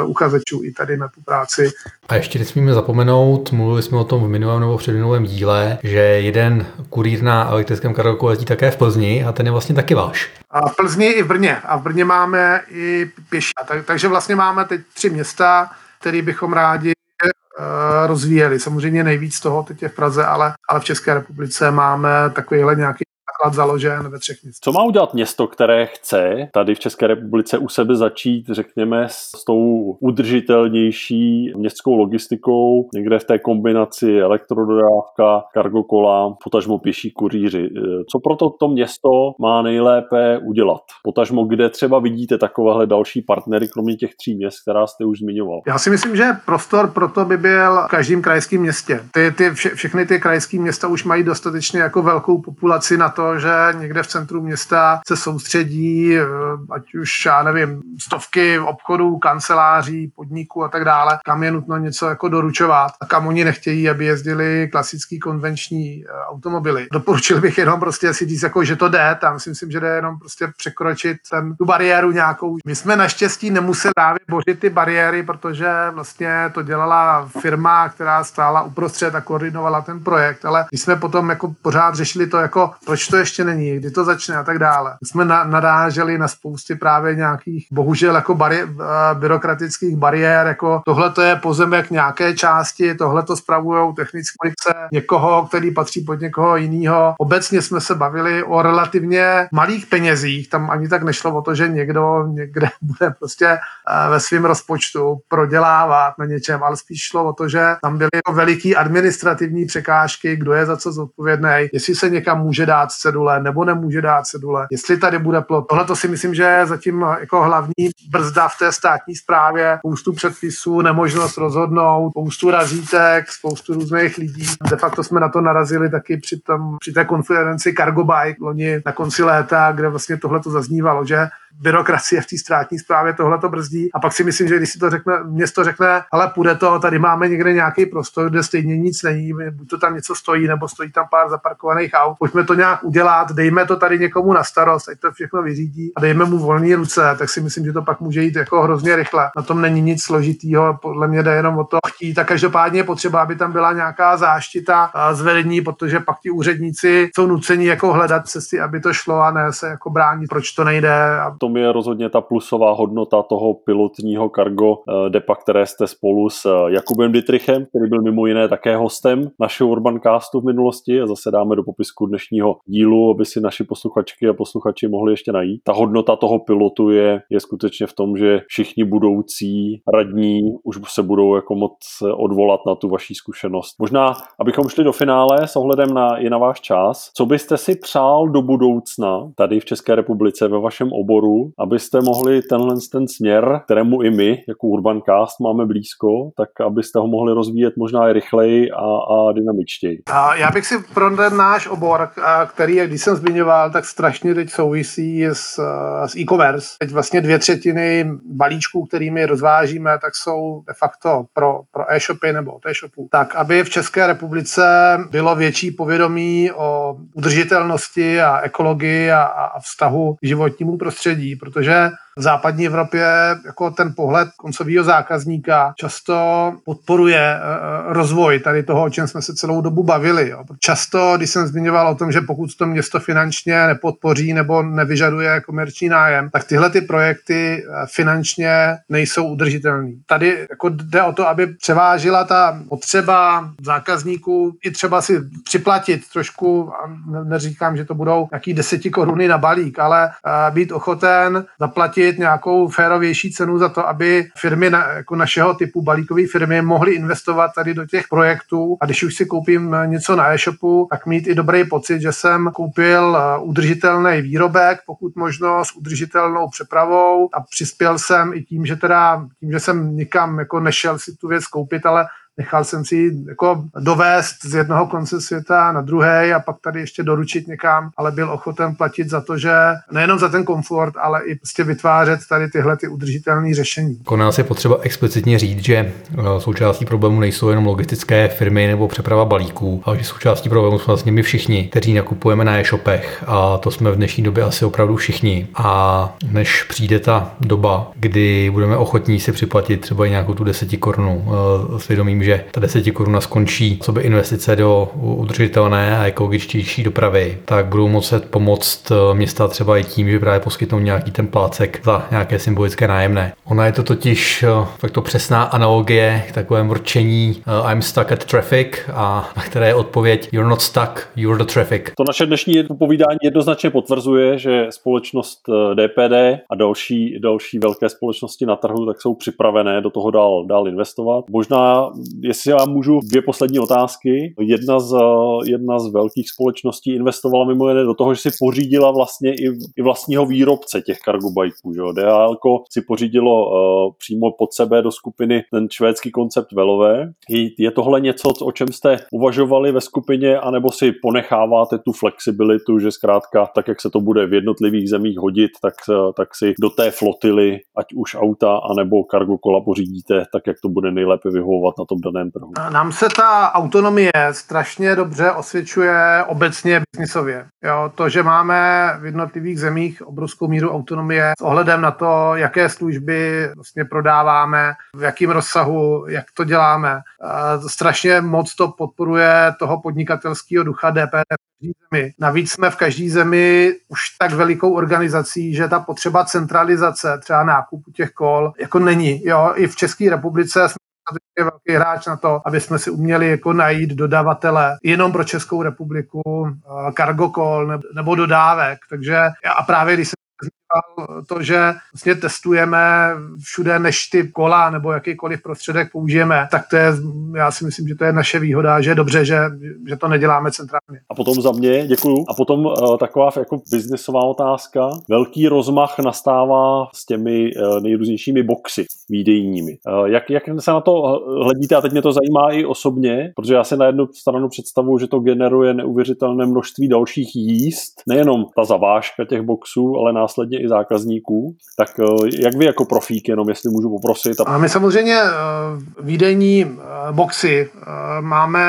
Speaker 3: uchazečů i tady na tu práci.
Speaker 2: A ještě nesmíme zapomenout, mluvili jsme o tom v minulém nebo předminulém díle, že jeden kurýr na elektrickém kargoku letí také v Plzni a ten je vlastně taky váš.
Speaker 3: A v Plzni i v Brně. A v Brně máme i pěší. Tak, takže vlastně máme teď tři města, které bychom rádi eh, rozvíjeli. Samozřejmě nejvíc toho teď je v Praze, ale, ale v České republice máme takovýhle nějaký základ založen ve třech městech.
Speaker 1: Co má udělat město, které chce tady v České republice u sebe začít, řekněme, s tou udržitelnější městskou logistikou, někde v té kombinaci elektrododávka, kargokola, potažmo pěší kurýři. Co proto to město má nejlépe udělat? Potažmo, kde třeba vidíte takovéhle další partnery, kromě těch tří měst, která jste už zmiňoval?
Speaker 3: Já si myslím, že prostor pro to by byl v každém krajském městě. Ty, ty, vše, všechny ty krajské města už mají dostatečně jako velkou populaci na to, že někde v centru města se soustředí, eh, ať už, já nevím, stovky obchodů, kanceláří, podniků a tak dále, kam je nutno něco jako doručovat a kam oni nechtějí, aby jezdili klasický konvenční eh, automobily. Doporučil bych jenom prostě si říct, jako, že to jde, tam si myslím, že jde jenom prostě překročit ten, tu bariéru nějakou. My jsme naštěstí nemuseli právě bořit ty bariéry, protože vlastně to dělala firma, která stála uprostřed a koordinovala ten projekt, ale když jsme potom jako pořád řešili to, jako proč to ještě není, kdy to začne a tak dále. Jsme na, nadáželi na spousty právě nějakých, bohužel jako bari, uh, byrokratických bariér, jako tohle to je pozemek nějaké části, tohle to spravují technické někoho, který patří pod někoho jiného. Obecně jsme se bavili o relativně malých penězích, tam ani tak nešlo o to, že někdo někde *laughs* bude prostě uh, ve svém rozpočtu prodělávat na něčem, ale spíš šlo o to, že tam byly veliký administrativní překážky, kdo je za co zodpovědný, jestli se někam může dát cedule nebo nemůže dát cedule, jestli tady bude plot. Tohle to si myslím, že je zatím jako hlavní brzda v té státní správě, spoustu předpisů, nemožnost rozhodnout, spoustu razítek, spoustu různých lidí. De facto jsme na to narazili taky při, tom, při té konferenci Cargo Bike loni na konci léta, kde vlastně tohle to zaznívalo, že byrokracie v té státní správě tohle to brzdí. A pak si myslím, že když si to řekne, město řekne, ale půjde to, tady máme někde nějaký prostor, kde stejně nic není, buď to tam něco stojí, nebo stojí tam pár zaparkovaných aut, pojďme to nějak udělat, dejme to tady někomu na starost, ať to všechno vyřídí a dejme mu volné ruce, tak si myslím, že to pak může jít jako hrozně rychle. Na tom není nic složitýho, podle mě jde jenom o to chtít. Tak každopádně je potřeba, aby tam byla nějaká záštita zvedení, protože pak ti úředníci jsou nuceni jako hledat cesty, aby to šlo a ne se jako bránit, proč to nejde. A
Speaker 1: tom je rozhodně ta plusová hodnota toho pilotního cargo eh, depa, které jste spolu s eh, Jakubem Dietrichem, který byl mimo jiné také hostem našeho Urbancastu v minulosti a zase dáme do popisku dnešního dílu, aby si naši posluchačky a posluchači mohli ještě najít. Ta hodnota toho pilotu je, je skutečně v tom, že všichni budoucí radní už se budou jako moc odvolat na tu vaší zkušenost. Možná, abychom šli do finále s ohledem na, i na váš čas, co byste si přál do budoucna tady v České republice ve vašem oboru, abyste mohli tenhle ten směr, kterému i my, jako Urban Cast, máme blízko, tak abyste ho mohli rozvíjet možná i rychleji a, a dynamičtěji.
Speaker 3: A já bych si pro ten náš obor, který, jak když jsem zmiňoval, tak strašně teď souvisí s, s e-commerce. Teď vlastně dvě třetiny balíčků, kterými rozvážíme, tak jsou de facto pro, pro e-shopy nebo od e-shopů. Tak, aby v České republice bylo větší povědomí o udržitelnosti a ekologii a, a vztahu k životnímu prostředí, protože v západní Evropě jako ten pohled koncového zákazníka často podporuje eh, eh, rozvoj tady toho, o čem jsme se celou dobu bavili. Často, když jsem zmiňoval o tom, že pokud to město finančně nepodpoří nebo nevyžaduje komerční nájem, tak tyhle ty projekty eh, finančně nejsou udržitelné. Tady jako jde o to, aby převážila ta potřeba zákazníků i třeba si připlatit trošku, neříkám, že to budou nějaký deseti koruny na balík, ale být ochoten zaplatit zaplatit nějakou férovější cenu za to, aby firmy na, jako našeho typu balíkové firmy mohly investovat tady do těch projektů. A když už si koupím něco na e-shopu, tak mít i dobrý pocit, že jsem koupil eh, udržitelný výrobek, pokud možno s udržitelnou přepravou. A přispěl jsem i tím, že teda tím, že jsem nikam jako nešel si tu věc koupit, ale nechal jsem si jako dovést z jednoho konce světa na druhý a pak tady ještě doručit někam, ale byl ochoten platit za to, že nejenom za ten komfort, ale i prostě vytvářet tady tyhle ty udržitelné řešení.
Speaker 2: Jako nás je potřeba explicitně říct, že eh, součástí problému nejsou jenom logistické firmy nebo přeprava balíků, ale že součástí problému jsou vlastně my všichni, kteří nakupujeme na e-shopech a to jsme v dnešní době asi opravdu všichni. A než přijde ta doba, kdy budeme ochotní si připlatit třeba nějakou tu deseti korunu, eh, svědomím, že ta deseti koruna skončí, co by investice do udržitelné a ekologičtější dopravy, tak budou moci pomoct eh, města třeba i tím, že právě poskytnou nějaký ten plácek za nějaké symbolické nájemné. Ona je to totiž eh, fakt to přesná analogie k takovému rčení I'm stuck at traffic a na které je odpověď You're not stuck, you're the traffic.
Speaker 1: To naše dnešní povídání jednoznačně potvrzuje, že společnost DPD a další, další velké společnosti na trhu tak jsou připravené do toho dál, dál investovat. Možná, jestli já můžu, dvě poslední otázky. Jedna z, jedna z velkých společností investovala mimo jiné do toho, že si pořídila vlastně i, i vlastního výrobce těch. Že? DHL si pořídilo uh, přímo pod sebe do skupiny ten švédský koncept Velové. Je tohle něco, o čem jste uvažovali ve skupině, anebo si ponecháváte tu flexibilitu, že zkrátka tak, jak se to bude v jednotlivých zemích hodit, tak, tak si do té flotily, ať už auta, anebo cargo kola pořídíte, tak jak to bude nejlépe vyhovovat na tom daném trhu.
Speaker 3: Nám se ta autonomie strašně dobře osvědčuje obecně biznisově. Jo, to, že máme v jednotlivých zemích obrovskou míru autonomie s ohledem na to, jaké služby vlastně prodáváme, v jakém rozsahu, jak to děláme. Strašně moc to podporuje toho podnikatelského ducha DPD zemi. Navíc jsme v každé zemi už tak velikou organizací, že ta potřeba centralizace třeba nákupu těch kol jako není. Jo, i v České republice jsme je velký hráč na to, aby jsme si uměli jako najít dodavatele jenom pro Českou republiku, cargo call nebo dodávek. Takže a právě když se to, že vlastně testujeme všude, než ty kola nebo jakýkoliv prostředek použijeme, tak to je, já si myslím, že to je naše výhoda, že je dobře, že, že to neděláme centrálně.
Speaker 1: A potom za mě, děkuju. A potom uh, taková jako biznesová otázka. Velký rozmach nastává s těmi uh, nejrůznějšími boxy výdejními. Uh, jak, jak se na to hledíte? A teď mě to zajímá i osobně, protože já se na jednu stranu představuji, že to generuje neuvěřitelné množství dalších jíst. Nejenom ta zavážka těch boxů, ale následně i zákazníků. Tak eh, jak vy jako profík, jenom jestli můžu poprosit?
Speaker 3: A my samozřejmě eh, výdejní eh, boxy máme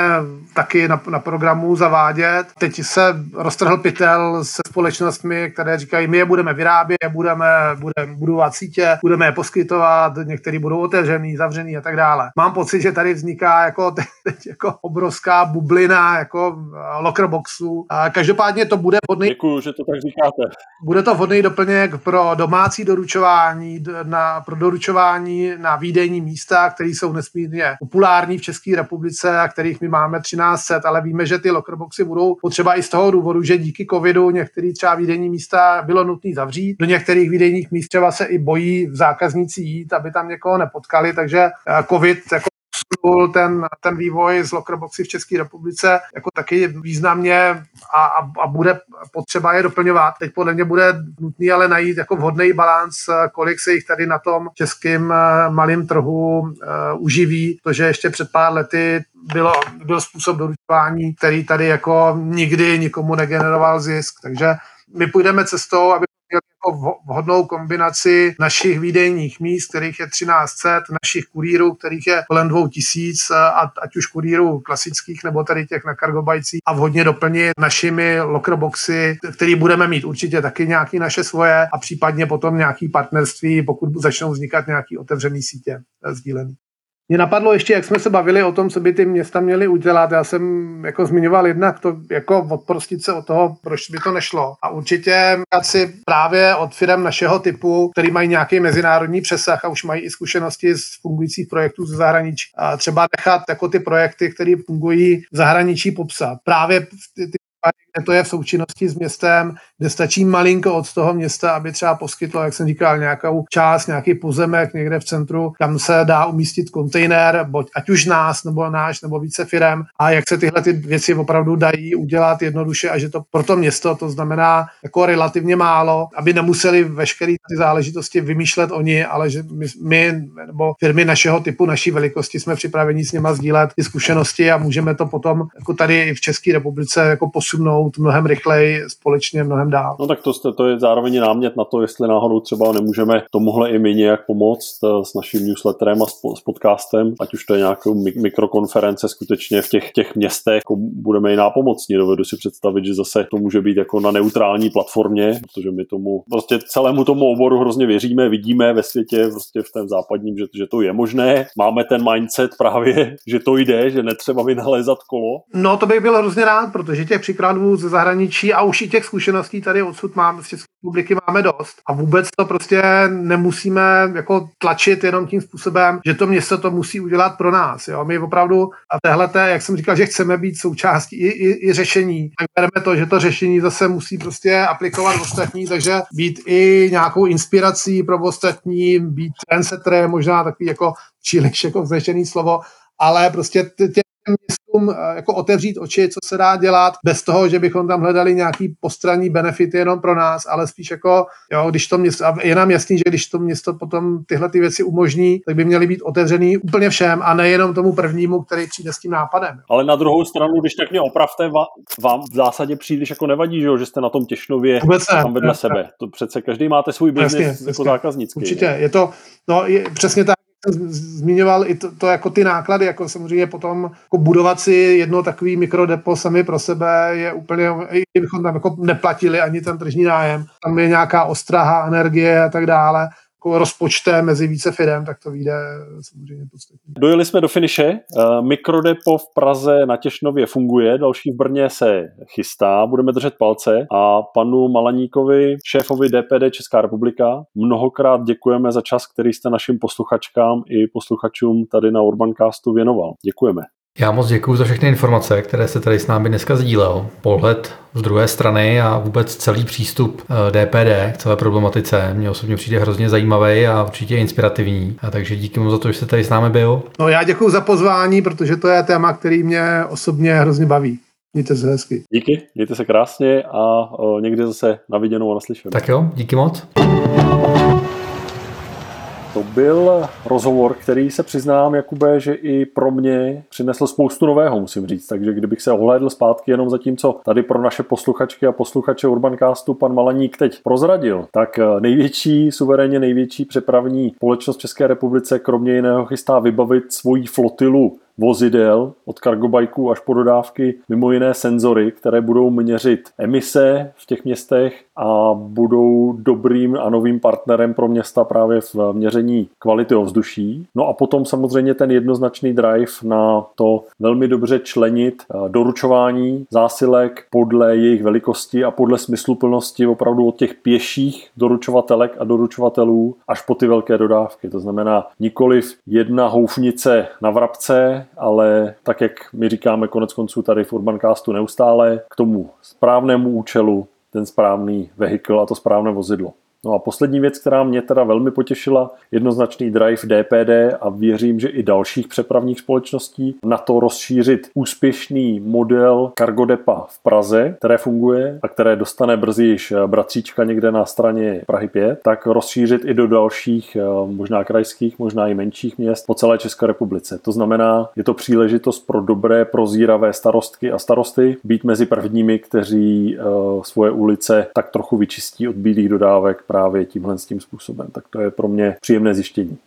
Speaker 3: taky na, na programu zavádět. Teď se roztrhl pytel se společnostmi, které říkají, my je budeme vyrábět, budeme, budeme budovat sítě, budeme je poskytovat, některý budou otevřený, zavřený a tak dále. Mám pocit, že tady vzniká jako *laughs* teď jako obrovská bublina jako locker boxu. Každopádně to bude
Speaker 1: vhodný. Děkuji, že to tak říkáte.
Speaker 3: Bude to vhodný doplněk pro domácí doručování, na, pro doručování na výdejní místa, které jsou nesmírně populární v České republice a kterých my máme 1300, ale víme, že ty lockerboxy budou potřeba i z toho důvodu, že díky covidu některé třeba výdejní místa bylo nutné zavřít. Do některých výdejních míst třeba se i bojí v zákazníci jít, aby tam někoho nepotkali, takže eh, covid jako posunul ten, ten vývoj z Lockerboxy v České republice jako taky významně a, a, a bude potřeba je doplňovat. Teď podle mě bude nutný ale najít jako vhodný balans, kolik se jich tady na tom českém eh, malém trhu uh, uživí, protože ještě před pár lety bylo, byl způsob doručování, který tady jako nikdy nikomu negeneroval zisk. Takže my půjdeme cestou, aby jako vhodnou kombinaci našich výdejních míst, kterých je 1300, našich kurírů, kterých je kolem 2000, a ať už kurírů klasických nebo tady těch na kargobajcích a vhodně doplnit našimi lockerboxy, který budeme mít určitě taky nějaký naše svoje a případně potom nějaký partnerství, pokud začnou vznikat nějaký otevřený sítě sdílený. Mě napadlo ještě, jak jsme se bavili o tom, co by ty města měly udělat. Já jsem jako zmiňoval jednak to jako odprostit se od toho, proč by to nešlo. A určitě si právě od firm našeho typu, který mají nějaký mezinárodní přesah a už mají i zkušenosti z fungujících projektů ze zahraničí. A třeba nechat jako ty projekty, které fungují v zahraničí popsat. Právě ty, ty kde to je v součinnosti s městem, kde stačí malinko od toho města, aby třeba poskytlo, jak jsem říkal, nějakou část, nějaký pozemek někde v centru, kam se dá umístit kontejner, ať už nás, nebo náš, nebo více firem a jak se tyhle ty věci opravdu dají udělat jednoduše a že to pro to město, to znamená jako relativně málo, aby nemuseli veškeré ty záležitosti vymýšlet oni, ale že my, my nebo firmy našeho typu, naší velikosti jsme připraveni s nima sdílet ty zkušenosti a můžeme to potom jako tady v České republice jako posunout mnohem rychleji společně mnohem dál.
Speaker 1: No tak to, to je zároveň námět na to, jestli náhodou třeba nemůžeme tomuhle i my nějak pomoct eh, s naším newsletterem a s podcastem, ať už to je nějakou mikrokonference skutečně v těch, těch městech, jako budeme i nápomocní. Dovedu si představit, že zase to může být jako na neutrální platformě, protože my tomu prostě celému tomu oboru hrozně věříme, vidíme ve světě, prostě v tom západním, že, že to je možné. Máme ten mindset právě, že to jde, že netřeba vynalézat kolo.
Speaker 3: No to bych byl hrozně rád, protože těch příkladů ze zahraničí a už i těch zkušeností tady odsud máme, z České republiky máme dost. A vůbec to prostě nemusíme jako tlačit jenom tím způsobem, že to město to musí udělat pro nás. Jo? My opravdu a téhle, jak jsem říkal, že chceme být součástí i, i, i řešení, tak bereme to, že to řešení zase musí prostě aplikovat ostatní, takže být i nějakou inspirací pro ostatní, být trendsetter možná takový jako příliš jako vznešený slovo, ale prostě tě, městům eh, jako otevřít oči, co se dá dělat, bez toho, že bychom tam hledali nějaký postranní benefity jenom pro nás, ale spíš jako, jo, když to město, a je nám jasný, že když to město potom tyhle ty věci umožní, tak by měly být otevřený úplně všem a nejenom tomu prvnímu, který přijde s tím nápadem.
Speaker 1: Ale na druhou stranu, když tak mě opravte, vám v zásadě příliš jako nevadí, že, jo, že jste na tom Těšnově Vůbec ne, tam vedle ne, sebe. Ne. To přece každý máte svůj biznis jako zákaznický.
Speaker 3: Určitě, je to, no, je, přesně tak, zmiňoval i to, to, jako ty náklady, jako samozřejmě potom jako budovat si jedno takový mikrodepo sami pro sebe je úplně, i bychom tam jako neplatili ani ten tržní nájem, tam je nějaká ostraha, energie a tak dále, jako rozpočtem mezi více firm, tak to vyjde samozřejmě podstatně.
Speaker 1: Dojeli jsme do finiše. Eh, mikrodepo v Praze na Těšnově funguje, další v Brně se chystá, budeme držet palce a panu Malaníkovi, šéfovi DPD Česká republika, mnohokrát děkujeme za čas, který jste našim posluchačkám i posluchačům tady na Urbancastu věnoval. Děkujeme.
Speaker 2: Já moc děkuji za všechny informace, které se tady s námi dneska sdílel. Pohled z druhé strany a vůbec celý přístup DPD eh, k celé problematice mě osobně přijde hrozně zajímavý a určitě inspirativní. A takže díky moc za to, že jste tady s námi byl.
Speaker 3: No já děkuji za pozvání, protože to je téma, který mě osobně hrozně baví. Mějte se hezky.
Speaker 1: Díky, mějte se krásně a o, někdy zase na viděnou a naslyšenou.
Speaker 2: Tak jo, díky moc.
Speaker 1: To byl rozhovor, který se přiznám, Jakube, že i pro mě přinesl spoustu nového, musím říct. Takže kdybych se ohlédl zpátky jenom za tím, co tady pro naše posluchačky a posluchače Urbancastu pan Malaník teď prozradil, tak největší, suverénně největší přepravní společnost České republice kromě jiného chystá vybavit svoji flotilu vozidel od cargobajků až po dodávky, mimo jiné senzory, které budou měřit emise v těch městech a budou dobrým a novým partnerem pro města právě v měření kvality ovzduší. No a potom samozřejmě ten jednoznačný drive na to velmi dobře členit eh, doručování zásilek podle jejich velikosti a podle smysluplnosti opravdu od těch pěších doručovatelek a doručovatelů až po ty velké dodávky. To znamená nikoliv jedna houfnice na vrabce, ale tak, jak my říkáme konec konců tady v Urbancastu neustále, k tomu správnému účelu ten správný vehikl a to správné vozidlo. No a poslední věc, která mě teda velmi potěšila, jednoznačný drive DPD a věřím, že i dalších přepravních společností na to rozšířit úspěšný model Cargodepa v Praze, které funguje a které dostane brzy již bratříčka někde na straně Prahy 5, tak rozšířit i do dalších eh, možná krajských, možná i menších měst po celé České republice. To znamená, je to příležitost pro dobré, prozíravé starostky a starosty být mezi prvními, kteří eh, svoje ulice tak trochu vyčistí od bílých dodávek právě tímhle s tím způsobem. Tak to je pro mě příjemné zjištění.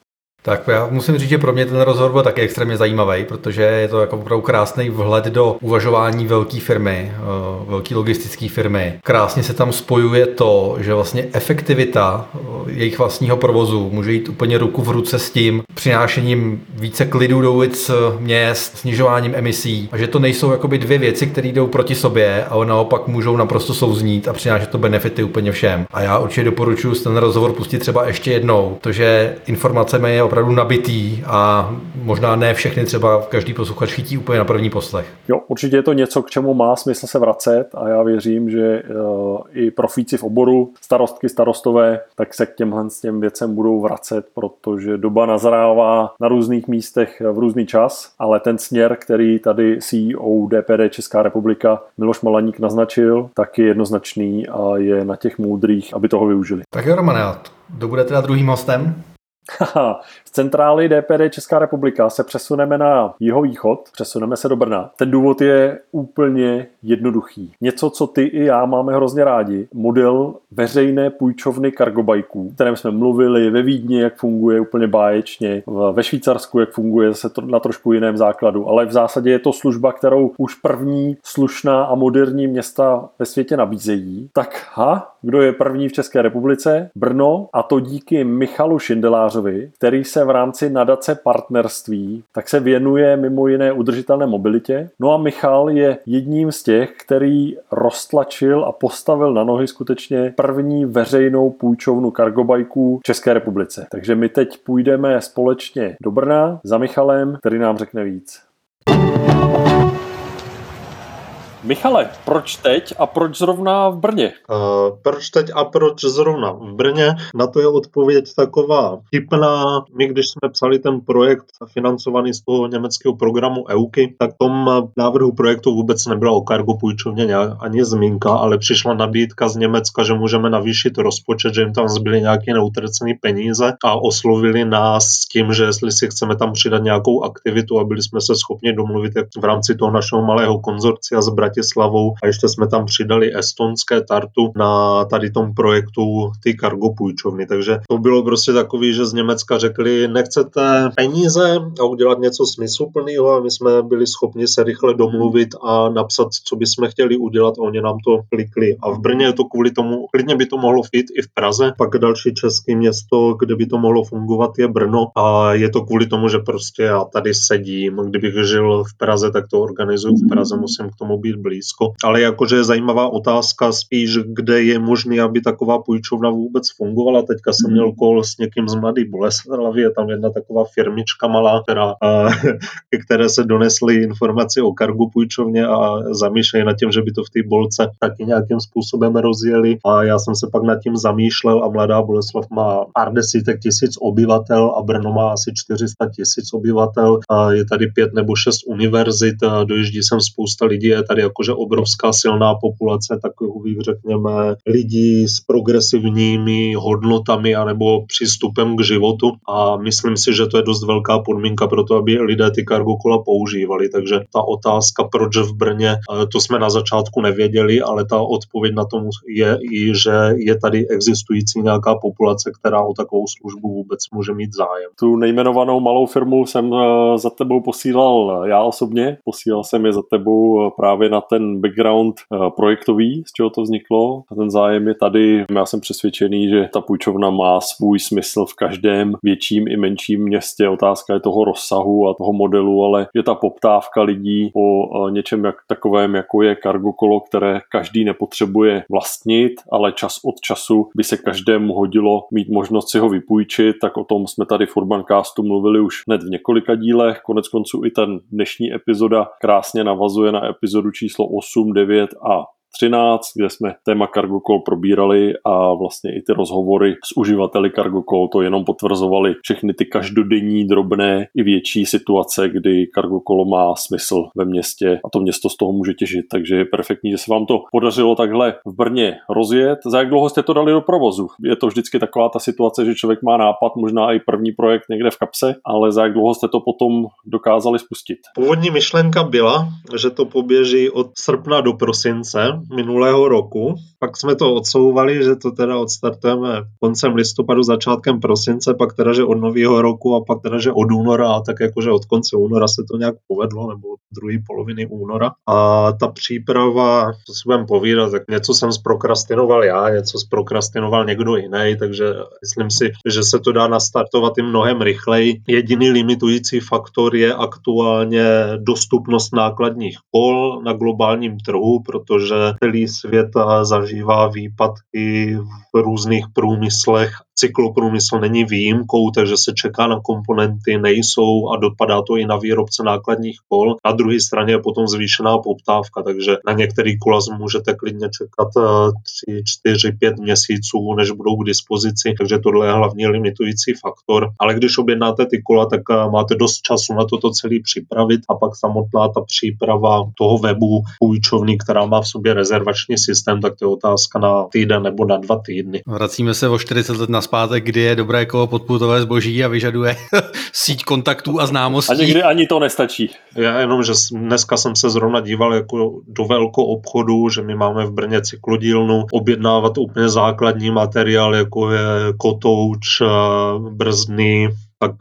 Speaker 2: Tak já musím říct, že pro mě ten rozhovor byl taky extrémně zajímavý, protože je to jako opravdu krásný vhled do uvažování velké firmy, eh, velké logistické firmy. Krásně se tam spojuje to, že vlastně efektivita eh, jejich vlastního provozu může jít úplně ruku v ruce s tím přinášením více klidu do ulic eh, měst, snižováním emisí a že to nejsou jakoby dvě věci, které jdou proti sobě, ale naopak můžou naprosto souznít a přinášet to benefity úplně všem. A já určitě doporučuji ten rozhovor pustit třeba ještě jednou, protože informace je opravdu nabitý a možná ne všechny třeba každý posluchač chytí úplně na první poslech.
Speaker 1: Jo, určitě je to něco, k čemu má smysl se vracet a já věřím, že uh, i profíci v oboru, starostky, starostové, tak se k těmhle s těm věcem budou vracet, protože doba nazrává na různých místech v různý čas, ale ten směr, který tady CEO DPD Česká republika Miloš Malaník naznačil, tak je jednoznačný a je na těch moudrých, aby toho využili.
Speaker 2: Tak jo, Romane, kdo bude teda druhým hostem?
Speaker 1: Z centrály DPD Česká republika se přesuneme na jihovýchod, přesuneme se do Brna. Ten důvod je úplně jednoduchý. Něco, co ty i já máme hrozně rádi. Model veřejné půjčovny kargobajků, o kterém jsme mluvili ve Vídni, jak funguje úplně báječně, ve Švýcarsku, jak funguje se na trošku jiném základu, ale v zásadě je to služba, kterou už první slušná a moderní města ve světě nabízejí. Tak ha, kdo je první v České republice? Brno a to díky Michalu Šindelářovi, který se v rámci nadace partnerství tak se věnuje mimo jiné udržitelné mobilitě. No a Michal je jedním z těch, který roztlačil a postavil na nohy skutečně první veřejnou půjčovnu kargobajků v České republice. Takže my teď půjdeme společně do Brna za Michalem, který nám řekne víc. Michale, proč teď a proč zrovna v Brně?
Speaker 4: Uh, proč teď a proč zrovna v Brně? Na to je odpověď taková vtipná. My, když jsme psali ten projekt financovaný z toho německého programu EUKY, tak tom návrhu projektu vůbec nebyla o kargo půjčovně ani zmínka, ale přišla nabídka z Německa, že můžeme navýšit rozpočet, že jim tam zbyly nějaké neutracené peníze a oslovili nás s tím, že jestli si chceme tam přidat nějakou aktivitu a byli jsme se schopni domluvit jak v rámci toho našeho malého konzorcia zbrať Bratislavou a ještě jsme tam přidali estonské Tartu na tady tom projektu ty kargo půjčovny. Takže to bylo prostě takový, že z Německa řekli, nechcete peníze a udělat něco smysluplného a my jsme byli schopni se rychle domluvit a napsat, co bychom chtěli udělat a oni nám to klikli. A v Brně je to kvůli tomu, klidně by to mohlo fit i v Praze, pak další české město, kde by to mohlo fungovat, je Brno a je to kvůli tomu, že prostě já tady sedím, kdybych žil v Praze, tak to organizuju v Praze, musím k tomu být blízko. Ale jakože je zajímavá otázka spíš, kde je možné, aby taková půjčovna vůbec fungovala. Teďka jsem měl kol s někým z Mladý Boleslavy, je tam jedna taková firmička malá, která, *laughs* ke které se donesly informace o kargu půjčovně a zamýšlejí nad tím, že by to v té bolce taky nějakým způsobem rozjeli. A já jsem se pak nad tím zamýšlel a Mladá Boleslav má pár desítek tisíc obyvatel a Brno má asi 400 tisíc obyvatel. A je tady pět nebo šest univerzit, a dojíždí sem spousta lidí, je tady jakože obrovská silná populace takových, řekněme, lidí s progresivními hodnotami anebo přístupem k životu a myslím si, že to je dost velká podmínka pro to, aby lidé ty cargo kola používali. Takže ta otázka, proč v Brně, eh, to jsme na začátku nevěděli, ale ta odpověď na tom je i, že je tady existující nějaká populace, která o takovou službu vůbec může mít zájem.
Speaker 1: Tu nejmenovanou malou firmu jsem eh, za tebou posílal já osobně, posílal jsem je za tebou eh, právě na ten background eh, projektový, z čeho to vzniklo. A ten zájem je tady. Já jsem přesvědčený, že ta půjčovna má svůj smysl v každém větším i menším městě. Otázka je toho rozsahu a toho modelu, ale je ta poptávka lidí po eh, něčem jak takovém, jako je cargo kolo, které každý nepotřebuje vlastnit, ale čas od času by se každému hodilo mít možnost si ho vypůjčit, tak o tom jsme tady v Urbancastu mluvili už hned v několika dílech. Konec konců i ten dnešní epizoda krásně navazuje na epizodu číslo 8, 9 a 13, kde jsme téma Cargo Call probírali a vlastně i ty rozhovory s uživateli Cargo Call to jenom potvrzovali všechny ty každodenní drobné i větší situace, kdy Cargo Call má smysl ve městě a to město z toho může těžit, takže je perfektní, že se vám to podařilo takhle v Brně rozjet. Za jak dlouho jste to dali do provozu? Je to vždycky taková ta situace, že člověk má nápad, možná i první projekt někde v kapse, ale za jak dlouho jste to potom dokázali spustit?
Speaker 4: Původní myšlenka byla, že to poběží od srpna do prosince, minulého roku. Pak jsme to odsouvali, že to teda odstartujeme koncem listopadu, začátkem prosince, pak teda, že od nového roku a pak teda, že od února a tak jakože od konce února se to nějak povedlo, nebo od druhé poloviny února. A ta příprava, co si budeme povídat, tak něco jsem zprokrastinoval já, něco zprokrastinoval někdo jiný, takže myslím si, že se to dá nastartovat i mnohem rychleji. Jediný limitující faktor je aktuálně dostupnost nákladních kol na globálním trhu, protože celý svět zažívá výpadky v různých průmyslech Cykloprůmysl není výjimkou, takže se čeká na komponenty, nejsou a dopadá to i na výrobce nákladních kol. Na druhé straně je potom zvýšená poptávka, takže na některý kola můžete klidně čekat 3, 4, 5 měsíců, než budou k dispozici, takže tohle je hlavně limitující faktor. Ale když objednáte ty kola, tak eh, máte dost času na toto celý připravit a pak samotná ta příprava toho webu půjčovny, která má v sobě rezervační systém, tak to je otázka na týden nebo na dva týdny.
Speaker 2: Vracíme se o 40 let na zpátek, kdy je dobré kolo podputové zboží a vyžaduje *laughs* síť kontaktů a známostí.
Speaker 1: A někdy ani to nestačí.
Speaker 4: Já jenom, že dneska jsem se zrovna díval jako do velkou obchodu, že my máme v Brně cyklodílnu, objednávat úplně základní materiál, jako je kotouč, brzdny, tak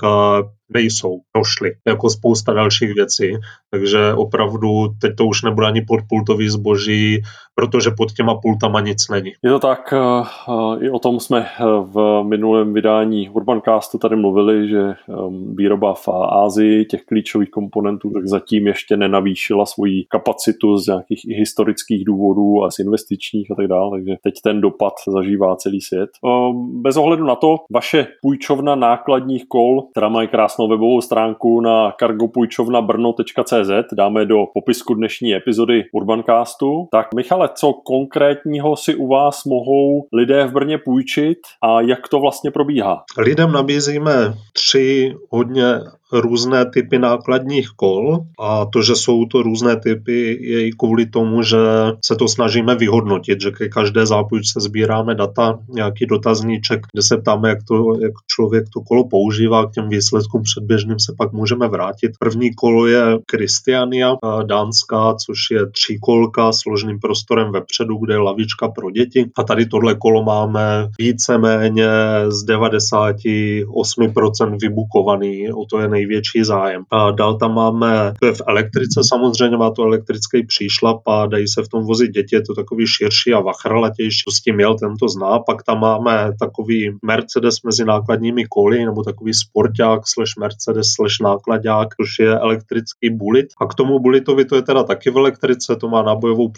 Speaker 4: nejsou, došly, jako spousta dalších věcí. Takže opravdu teď to už nebude ani podpultový zboží, protože pod těma pultama nic není.
Speaker 1: Je to tak, eh, eh, i o tom jsme eh, v minulém vydání Urbancastu tady mluvili, že výroba v Ázii těch klíčových komponentů tak zatím ještě nenavýšila svoji kapacitu z nějakých i historických důvodů a z investičních a tak dále, takže teď ten dopad zažívá celý svět. Bez ohledu na to, vaše půjčovna nákladních kol, která má krásnou webovou stránku na cargopůjčovnabrno.cz, dáme do popisku dnešní epizody Urbancastu, tak Michale, co konkrétního si u vás mohou lidé v Brně půjčit a jak to vlastně probíhá?
Speaker 4: Lidem nabízíme tři hodně různé typy nákladních kol a to, že jsou to různé typy, je i kvůli tomu, že se to snažíme vyhodnotit, že ke každé zápůjčce sbíráme data, nějaký dotazníček, kde se ptáme, jak, to, jak člověk to kolo používá, k těm výsledkům předběžným se pak můžeme vrátit. První kolo je Christiania, dánská, což je tříkolka s ložným prostorem vepředu, kde je lavička pro děti. A tady tohle kolo máme víceméně z 98% vybukovaný, o to je nej největší zájem. A dál tam máme, to je v elektrice samozřejmě, má to elektrický příšlap a dají se v tom vozit děti, je to takový širší a vachrlatější, to s tím měl, tento zná. Pak tam máme takový Mercedes mezi nákladními koly, nebo takový sporták slash Mercedes slash nákladák, což je elektrický bulit. A k tomu bulitovi to je teda taky v elektrice, to má nábojovou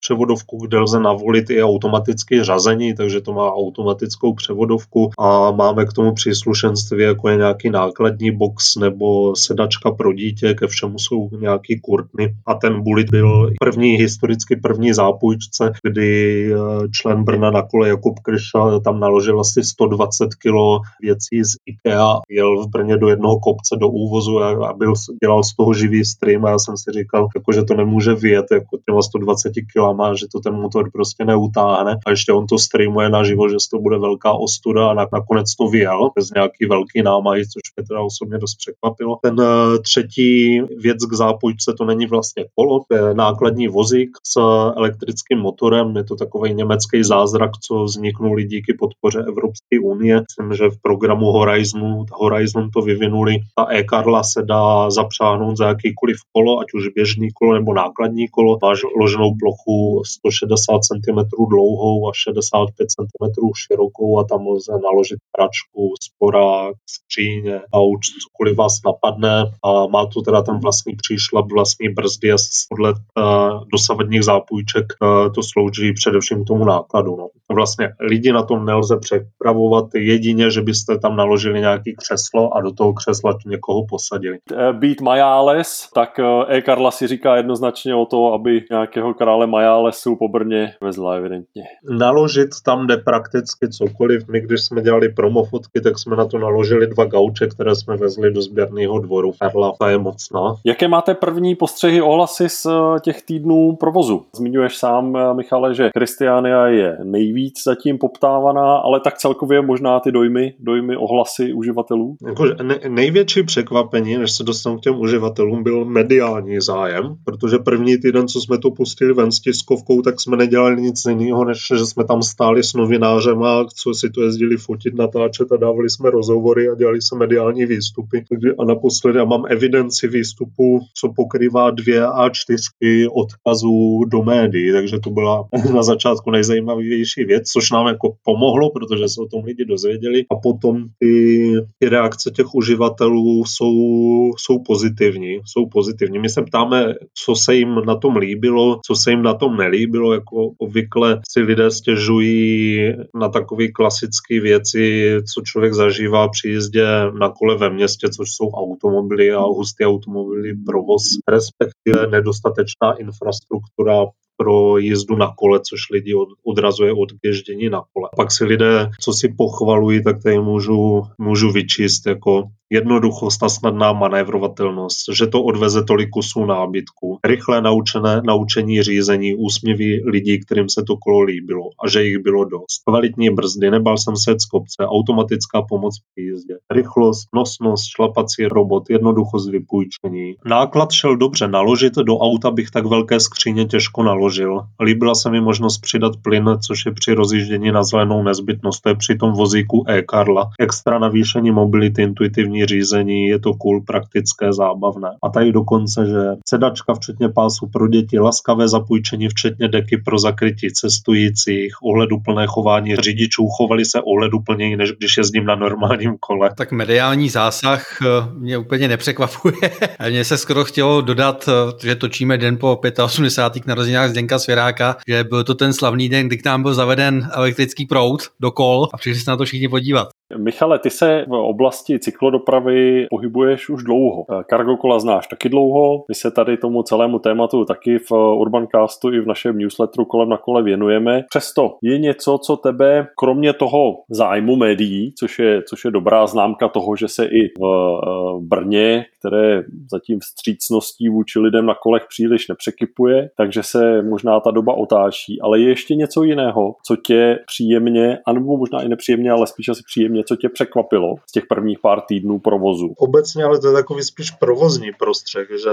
Speaker 4: převodovku, kde lze navolit i automatické řazení, takže to má automatickou převodovku a máme k tomu příslušenství, jako je nějaký nákladní box nebo sedačka pro dítě, ke všemu jsou nějaký kurtny. A ten bulit byl první, historicky první zápůjčce, kdy eh, člen Brna na kole Jakub Krša tam naložil asi 120 kg věcí z IKEA, jel v Brně do jednoho kopce do úvozu a, byl, dělal z toho živý stream. A já jsem si říkal, jako, že to nemůže vyjet jako těma 120 kg, že to ten motor prostě neutáhne. A ještě on to streamuje naživo, že to bude velká ostuda a nakonec to vyjel bez nějaký velký námahy, což mě teda osobně dost překvapilo. Ten eh, třetí věc k zápojce to není vlastně kolo, to je nákladní vozík s elektrickým motorem. Je to takový německý zázrak, co vzniknul díky podpoře Evropské unie. Myslím, že v programu Horizon, Horizon to vyvinuli. Ta e-karla se dá zapřáhnout za jakýkoliv kolo, ať už běžný kolo nebo nákladní kolo. Má loženou plochu 160 cm dlouhou a 65 cm širokou a tam lze naložit pračku, sporák, skříně, auč, cokoliv vás napadne a má tu teda ten vlastní příšlap, vlastní brzdy a podle uh, dosavadních zápůjček uh, to slouží především tomu nákladu. No. Vlastně lidi na tom nelze přepravovat jedině, že byste tam naložili nějaký křeslo a do toho křesla někoho posadili.
Speaker 1: Eh, být Majáles, tak e-Karla si říká jednoznačně o to, aby nějakého krále Majálesu po Brně vezla evidentně.
Speaker 4: Naložit tam jde prakticky cokoliv. My, když jsme dělali promofotky, tak jsme na to naložili dva gauče, které jsme vezli do sběrného dvoru. Karla je mocná.
Speaker 1: Jaké máte první postřehy ohlasy z eh, těch týdnů provozu? Zmiňuješ sám, eh, Michale, že Christiania je nejvíc zatím poptávaná, ale tak celkově možná ty dojmy, dojmy ohlasy uživatelů?
Speaker 4: Jako ne, největší překvapení, než se dostanu k těm uživatelům, byl mediální zájem, protože první týden, co jsme to pustili ven s tiskovkou, tak jsme nedělali nic jiného, než že jsme tam stáli s novinářem a co si to jezdili fotit, natáčet a dávali jsme rozhovory a dělali se mediální výstupy A naposledy já mám evidenci výstupu, co pokrývá dvě a čtyřky odkazů do médií, takže to byla *laughs* na začátku nejzajímavější věc, což nám jako pomohlo, protože se o tom lidi dozvěděli a potom ty, ty reakce těch uživatelů jsou, jsou pozitivní, jsou pozitivní. My se ptáme, co se jim na tom líbilo, co se jim na tom nelíbilo, jako obvykle si lidé stěžují na takové klasické věci, co člověk zažívá při jízdě na kole ve městě, což jsou automobily a hustý automobily, provoz, respektive nedostatečná infrastruktura pro jízdu na kole, což lidi od, odrazuje od ježdění na kole. Pak si lidé, co si pochvalují, tak tady můžu, můžu vyčíst jako jednoduchost a snadná manévrovatelnost, že to odveze tolik kusů nábytku, rychlé naučené, naučení řízení, úsměvy lidí, kterým se to kolo líbilo a že jich bylo dost. Kvalitní brzdy, nebal jsem se z kopce, automatická pomoc při jízdě, rychlost, nosnost, šlapací robot, jednoduchost vypůjčení. Náklad šel dobře naložit, do auta bych tak velké skříně těžko naložil. Líbila se mi možnost přidat plyn, což je při rozjíždění na zelenou nezbytnost, to je při tom vozíku e-Karla. Extra navýšení mobility, intuitivní motorní řízení, je to cool, praktické, zábavné. A tady dokonce, že sedačka včetně pásu pro děti, laskavé zapůjčení včetně deky pro zakrytí cestujících, ohleduplné chování řidičů, chovali se ohleduplněji, než když jezdím na normálním kole.
Speaker 2: Tak mediální zásah eh, mě úplně nepřekvapuje. *laughs* Mně se skoro chtělo dodat, eh, že točíme den po 85. narozeninách Zdenka Svěráka, že byl to ten slavný den, kdy k nám byl zaveden elektrický proud do kol a přišli se na to všichni podívat.
Speaker 1: Michale, ty se v oblasti cyklodopravy pohybuješ už dlouho. Cargo kola znáš taky dlouho. My se tady tomu celému tématu taky v Urbancastu i v našem newsletteru kolem na kole věnujeme. Přesto je něco, co tebe, kromě toho zájmu médií, což je, což je dobrá známka toho, že se i v, v Brně, které zatím vstřícností vůči lidem na kolech příliš nepřekypuje, takže se možná ta doba otáčí. Ale je ještě něco jiného, co tě příjemně, anebo možná i nepříjemně, ale spíš asi příjemně něco tě překvapilo z těch prvních pár týdnů provozu?
Speaker 4: Obecně, ale to je takový spíš provozní prostředek, že,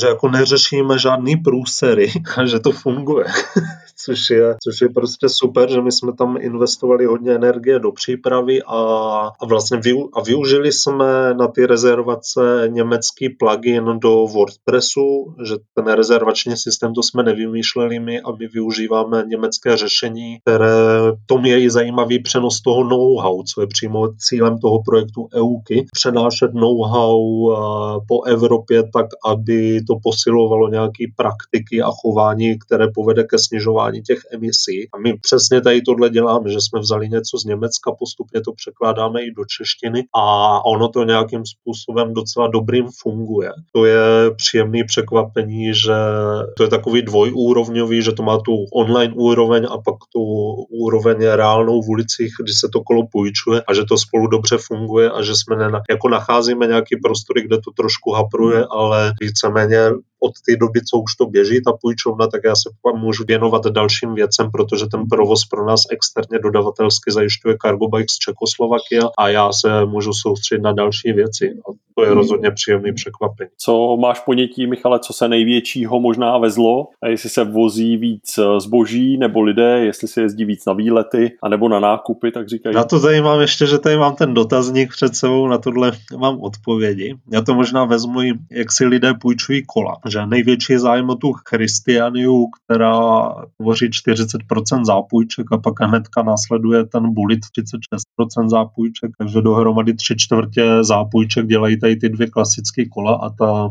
Speaker 4: že jako neřešíme žádný průsery *laughs* a že to funguje. *laughs* což, je, což je prostě super, že my jsme tam investovali hodně energie do přípravy a, a vlastně vy, a využili jsme na ty rezervace německý plugin do WordPressu, že ten rezervační systém to jsme nevymýšleli my a my využíváme německé řešení, které tom je i zajímavý přenos toho know-how, co je je přímo cílem toho projektu EUKY, přenášet know-how eh, po Evropě tak, aby to posilovalo nějaké praktiky a chování, které povede ke snižování těch emisí. A my přesně tady tohle děláme, že jsme vzali něco z Německa, postupně to překládáme i do češtiny a ono to nějakým způsobem docela dobrým funguje. To je příjemný překvapení, že to je takový dvojúrovňový, že to má tu online úroveň a pak tu úroveň reálnou v ulicích, kdy se to kolo půjčuje funguje a že to spolu dobře funguje a že jsme ne, jako nacházíme nějaký prostory, kde to trošku hapruje, ale víceméně od té doby, co už to běží, ta půjčovna, tak já se můžu věnovat dalším věcem, protože ten provoz pro nás externě dodavatelsky zajišťuje Cargo Bike z Čekoslovakia a já se můžu soustředit na další věci. A to je rozhodně příjemný překvapení.
Speaker 1: Co máš ponětí, Michale, co se největšího možná vezlo? A jestli se vozí víc eh, zboží nebo lidé, jestli se jezdí víc na výlety a nebo na nákupy, tak říkají.
Speaker 4: Na to tady mám ještě, že tady mám ten dotazník před sebou, na tohle mám odpovědi. Já to možná vezmu, jak si lidé půjčují kola že největší zájem o tu Christianiu, která tvoří 40% zápůjček a pak hnedka následuje ten Bullet 36% zápůjček, takže dohromady tři čtvrtě zápůjček dělají tady ty dvě klasické kola a ta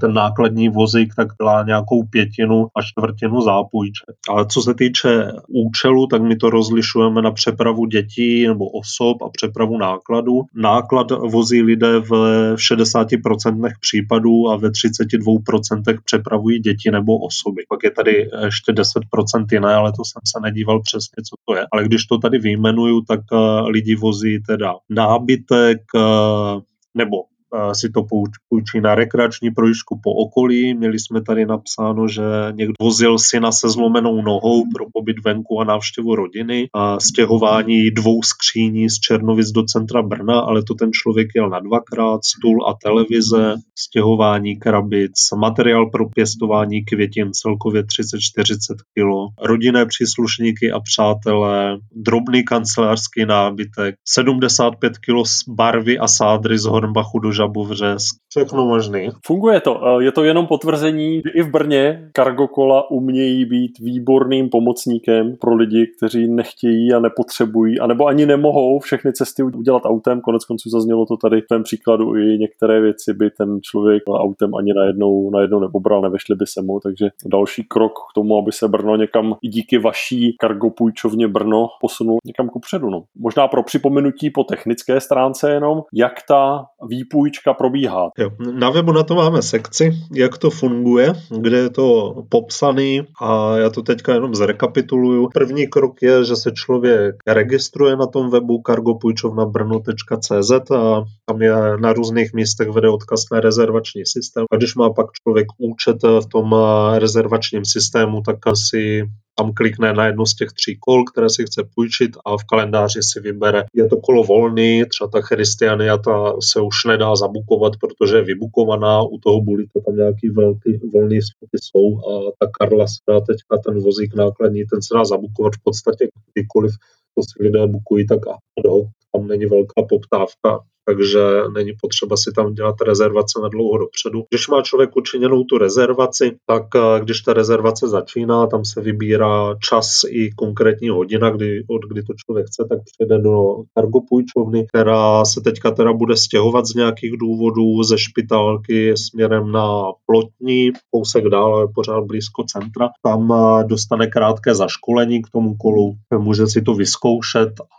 Speaker 4: ten nákladní vozík tak dělá nějakou pětinu a čtvrtinu zápůjček. Ale co se týče účelu, tak my to rozlišujeme na přepravu dětí nebo osob a přepravu nákladu. Náklad vozí lidé v 60% případů a ve 32% přepravují děti nebo osoby. Pak je tady ještě 10% jiné, ale to jsem se nedíval přesně, co to je. Ale když to tady vyjmenuju, tak eh, lidi vozí teda nábytek, eh, nebo si to půjčí na rekreační projížďku po okolí. Měli jsme tady napsáno, že někdo vozil syna se zlomenou nohou pro pobyt venku a návštěvu rodiny a stěhování dvou skříní z Černovic do centra Brna, ale to ten člověk jel na dvakrát, stůl a televize, stěhování krabic, materiál pro pěstování květin celkově 30-40 kg, rodinné příslušníky a přátelé, drobný kancelářský nábytek, 75 kg barvy a sádry z Hornbachu do Žabovřes, všechno možný.
Speaker 1: Funguje to. Je to jenom potvrzení, že i v Brně kargokola umějí být výborným pomocníkem pro lidi, kteří nechtějí a nepotřebují, anebo ani nemohou všechny cesty udělat autem. Konec konců zaznělo to tady v tom příkladu i některé věci by ten člověk autem ani najednou, najednou nepobral, nevešli by se mu, takže další krok k tomu, aby se Brno někam i díky vaší kargopůjčovně Brno posunul někam kupředu. No. Možná pro připomenutí po technické stránce jenom, jak ta výpůjčka probíhá.
Speaker 4: Jo, na webu na to máme sekci, jak to funguje, kde je to popsaný a já to teďka jenom zrekapituluju. První krok je, že se člověk registruje na tom webu cargopůjčovnabrno.cz a tam je na různých místech vede odkaz na rezervační systém. A když má pak člověk účet v tom rezervačním systému, tak si tam klikne na jedno z těch tří kol, které si chce půjčit a v kalendáři si vybere. Je to kolo volný, třeba ta Christiania ta se už nedá zabukovat, protože je vybukovaná, u toho to tam nějaký velký volný vstupy jsou a ta Karla se dá teďka ten vozík nákladní, ten se dá zabukovat v podstatě kdykoliv to si lidé bukují, tak ad hoc, tam není velká poptávka takže není potřeba si tam dělat rezervace na dlouho dopředu. Když má člověk učiněnou tu rezervaci, tak eh, když ta rezervace začíná, tam se vybírá čas i konkrétní hodina, kdy, od kdy to člověk chce, tak přijde do cargo půjčovny, která se teďka teda bude stěhovat z nějakých důvodů ze špitálky směrem na plotní, kousek dál, ale pořád blízko centra. Tam eh, dostane krátké zaškolení k tomu kolu, může si to vyzkoušet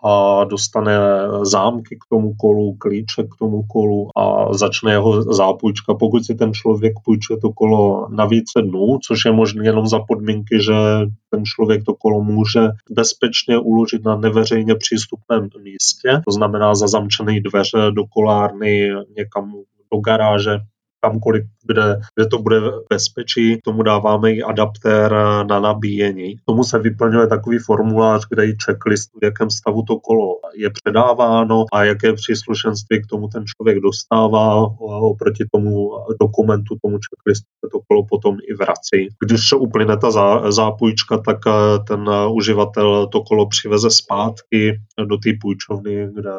Speaker 4: a dostane zámky k tomu kolu, klíče k tomu kolu a začne jeho zápůjčka. Pokud si ten člověk půjčuje to kolo na více dnů, což je možné jenom za podmínky, že ten člověk to kolo může bezpečně uložit na neveřejně přístupném místě, to znamená za zamčené dveře do kolárny, někam do garáže, kamkoliv, kde, kde to bude bezpečí. Tomu dáváme i adaptér na nabíjení. K tomu se vyplňuje takový formulář, kde i checklist, v jakém stavu to kolo je předáváno a jaké příslušenství k tomu ten člověk dostává. Oproti tomu dokumentu, tomu checklistu se to kolo potom i vrací. Když se uplyne ta zápůjčka, tak eh, ten uživatel to kolo přiveze zpátky do té půjčovny, kde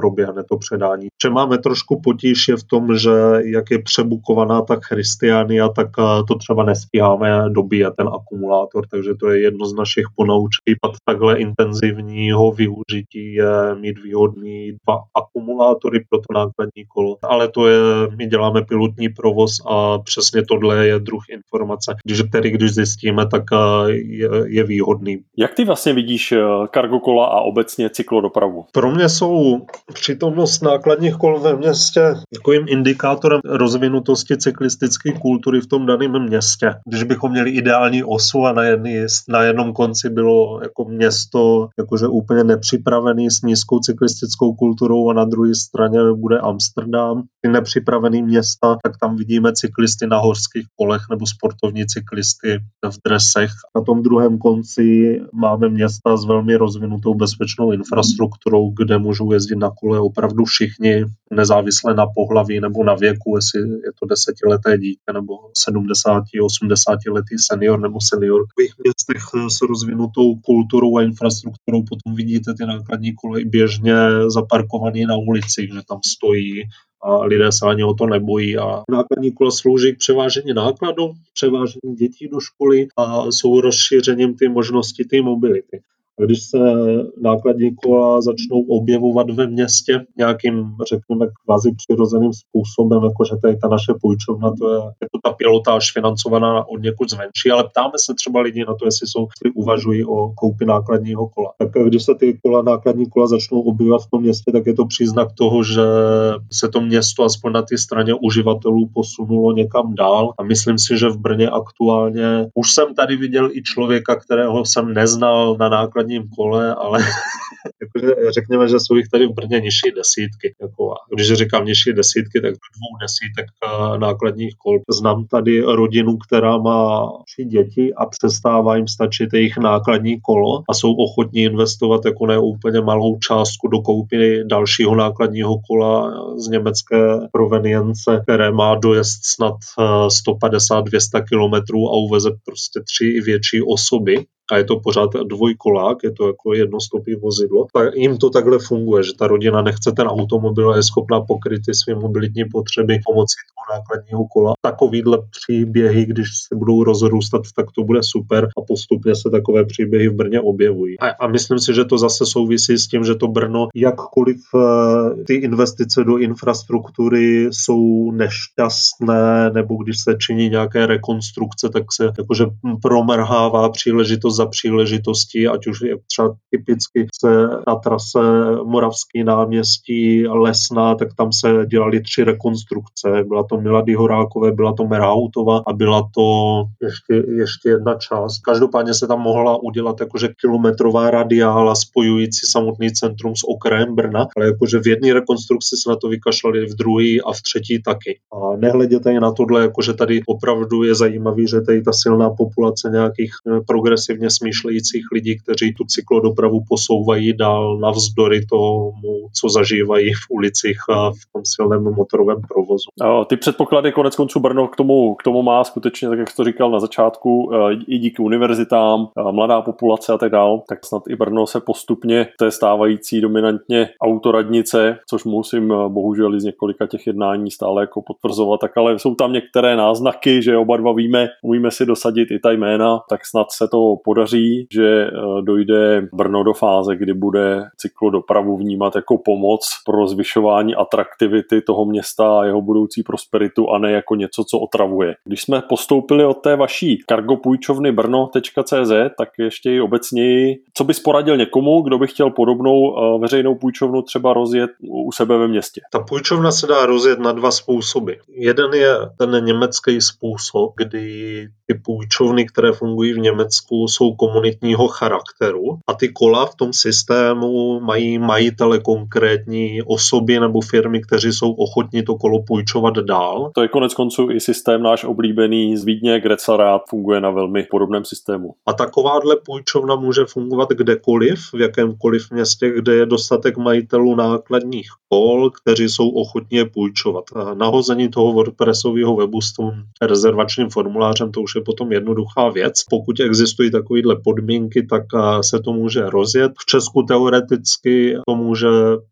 Speaker 4: proběhne to předání. Že máme trošku potíž je v tom, že jak je přebukovaná ta Christiania, tak eh, to třeba nestíháme dobíjet ten akumulátor, takže to je jedno z našich ponaučení. Pat takhle intenzivního využití je mít výhodný dva akumulátory pro to nákladní kolo. Ale to je, my děláme pilotní provoz a přesně tohle je druh informace, když, který když zjistíme, tak eh, je, je výhodný.
Speaker 1: Jak ty vlastně vidíš kargo eh, kola a obecně cyklodopravu?
Speaker 4: Pro mě jsou přítomnost nákladních kol ve městě takovým indikátorem rozvinutosti cyklistické kultury v tom daném městě. Když bychom měli ideální osu a na, jedný, na jednom konci bylo jako město jakože úplně nepřipravený s nízkou cyklistickou kulturou a na druhé straně bude Amsterdam, ty nepřipravený města, tak tam vidíme cyklisty na horských kolech nebo sportovní cyklisty v dresech. Na tom druhém konci máme města s velmi rozvinutou bezpečnou infrastrukturou, kde můžou jezdit na kole opravdu všichni, nezávisle na pohlaví nebo na věku, jestli je to desetileté dítě nebo 70, 80 letý senior nebo senior. V městech s rozvinutou kulturou a infrastrukturou potom vidíte ty nákladní koleje běžně zaparkované na ulici, že tam stojí a lidé se ani o to nebojí. A nákladní kola slouží k převážení nákladů, převážení dětí do školy a jsou rozšířením ty možnosti ty mobility když se nákladní kola začnou objevovat ve městě nějakým, řekněme, kvazi přirozeným způsobem, jakože tady ta naše půjčovna, to je jako ta pilotáž financovaná od někud zvenčí, ale ptáme se třeba lidi na to, jestli jsou, jestli uvažují o koupi nákladního kola. Tak když se ty kola, nákladní kola začnou objevovat v tom městě, tak je to příznak toho, že se to město aspoň na té straně uživatelů posunulo někam dál a myslím si, že v Brně aktuálně už jsem tady viděl i člověka, kterého jsem neznal na nákladní nákladním kole, ale *laughs* řekněme, že jsou jich tady v Brně nižší desítky. Jako, když říkám nižší desítky, tak dvou desítek eh, nákladních kol. Znám tady rodinu, která má tři děti a přestává jim stačit jejich nákladní kolo a jsou ochotní investovat jako ne úplně malou částku do koupy dalšího nákladního kola z německé provenience, které má dojezd snad 150-200 eh, kilometrů a uveze prostě tři i větší osoby a je to pořád dvojkolák, je to jako jednostopý vozidlo, tak jim to takhle funguje, že ta rodina nechce ten automobil a je schopná pokryt ty své mobilitní potřeby pomocí toho nákladního kola. Takovýhle příběhy, když se budou rozrůstat, tak to bude super a postupně se takové příběhy v Brně objevují. A, a myslím si, že to zase souvisí s tím, že to Brno, jakkoliv eh, ty investice do infrastruktury jsou nešťastné, nebo když se činí nějaké rekonstrukce, tak se jakože promrhává příležitost za příležitostí, ať už je třeba typicky se na trase Moravský náměstí Lesná, tak tam se dělali tři rekonstrukce. Byla to Milady Horákové, byla to Merhautova a byla to ještě, ještě jedna část. Každopádně se tam mohla udělat jakože kilometrová radiála spojující samotný centrum s okrajem Brna, ale jakože v jedné rekonstrukci se na to vykašlali, v druhé a v třetí taky. A nehleděte na tohle, jakože tady opravdu je zajímavý, že tady ta silná populace nějakých eh, progresivně smýšlejících lidí, kteří tu cyklodopravu posouvají dál navzdory tomu, co zažívají v ulicích a v tom silném motorovém provozu.
Speaker 1: Ty předpoklady konec konců Brno k tomu, k tomu má skutečně, tak jak jsi to říkal na začátku, eh, i díky univerzitám, eh, mladá populace a tak dál, tak snad i Brno se postupně té stávající dominantně autoradnice, což musím eh, bohužel z několika těch jednání stále jako potvrzovat, tak ale jsou tam některé náznaky, že oba dva víme, umíme si dosadit i ta jména, tak snad se to podaří, že dojde Brno do fáze, kdy bude cyklodopravu vnímat jako pomoc pro zvyšování atraktivity toho města a jeho budoucí prosperitu a ne jako něco, co otravuje. Když jsme postoupili od té vaší kargopůjčovny brno.cz, tak ještě i obecněji, co bys poradil někomu, kdo by chtěl podobnou eh, veřejnou půjčovnu třeba rozjet u sebe ve městě?
Speaker 4: Ta půjčovna se dá rozjet na dva způsoby. Jeden je ten německý způsob, kdy ty půjčovny, které fungují v Německu, jsou komunitního charakteru a ty kola v tom systému mají majitele konkrétní osoby nebo firmy, kteří jsou ochotní to kolo půjčovat dál.
Speaker 1: To je konec konců i systém náš oblíbený z Vídně, Grecelrad funguje na velmi podobném systému.
Speaker 4: A takováhle půjčovna může fungovat kdekoliv, v jakémkoliv městě, kde je dostatek majitelů nákladních kol, kteří jsou ochotní je půjčovat. Nahození toho WordPressového webu s tím rezervačním formulářem, to už je potom jednoduchá věc. Pokud existují takovéhle podmínky, tak se to může rozjet. V Česku teoreticky to může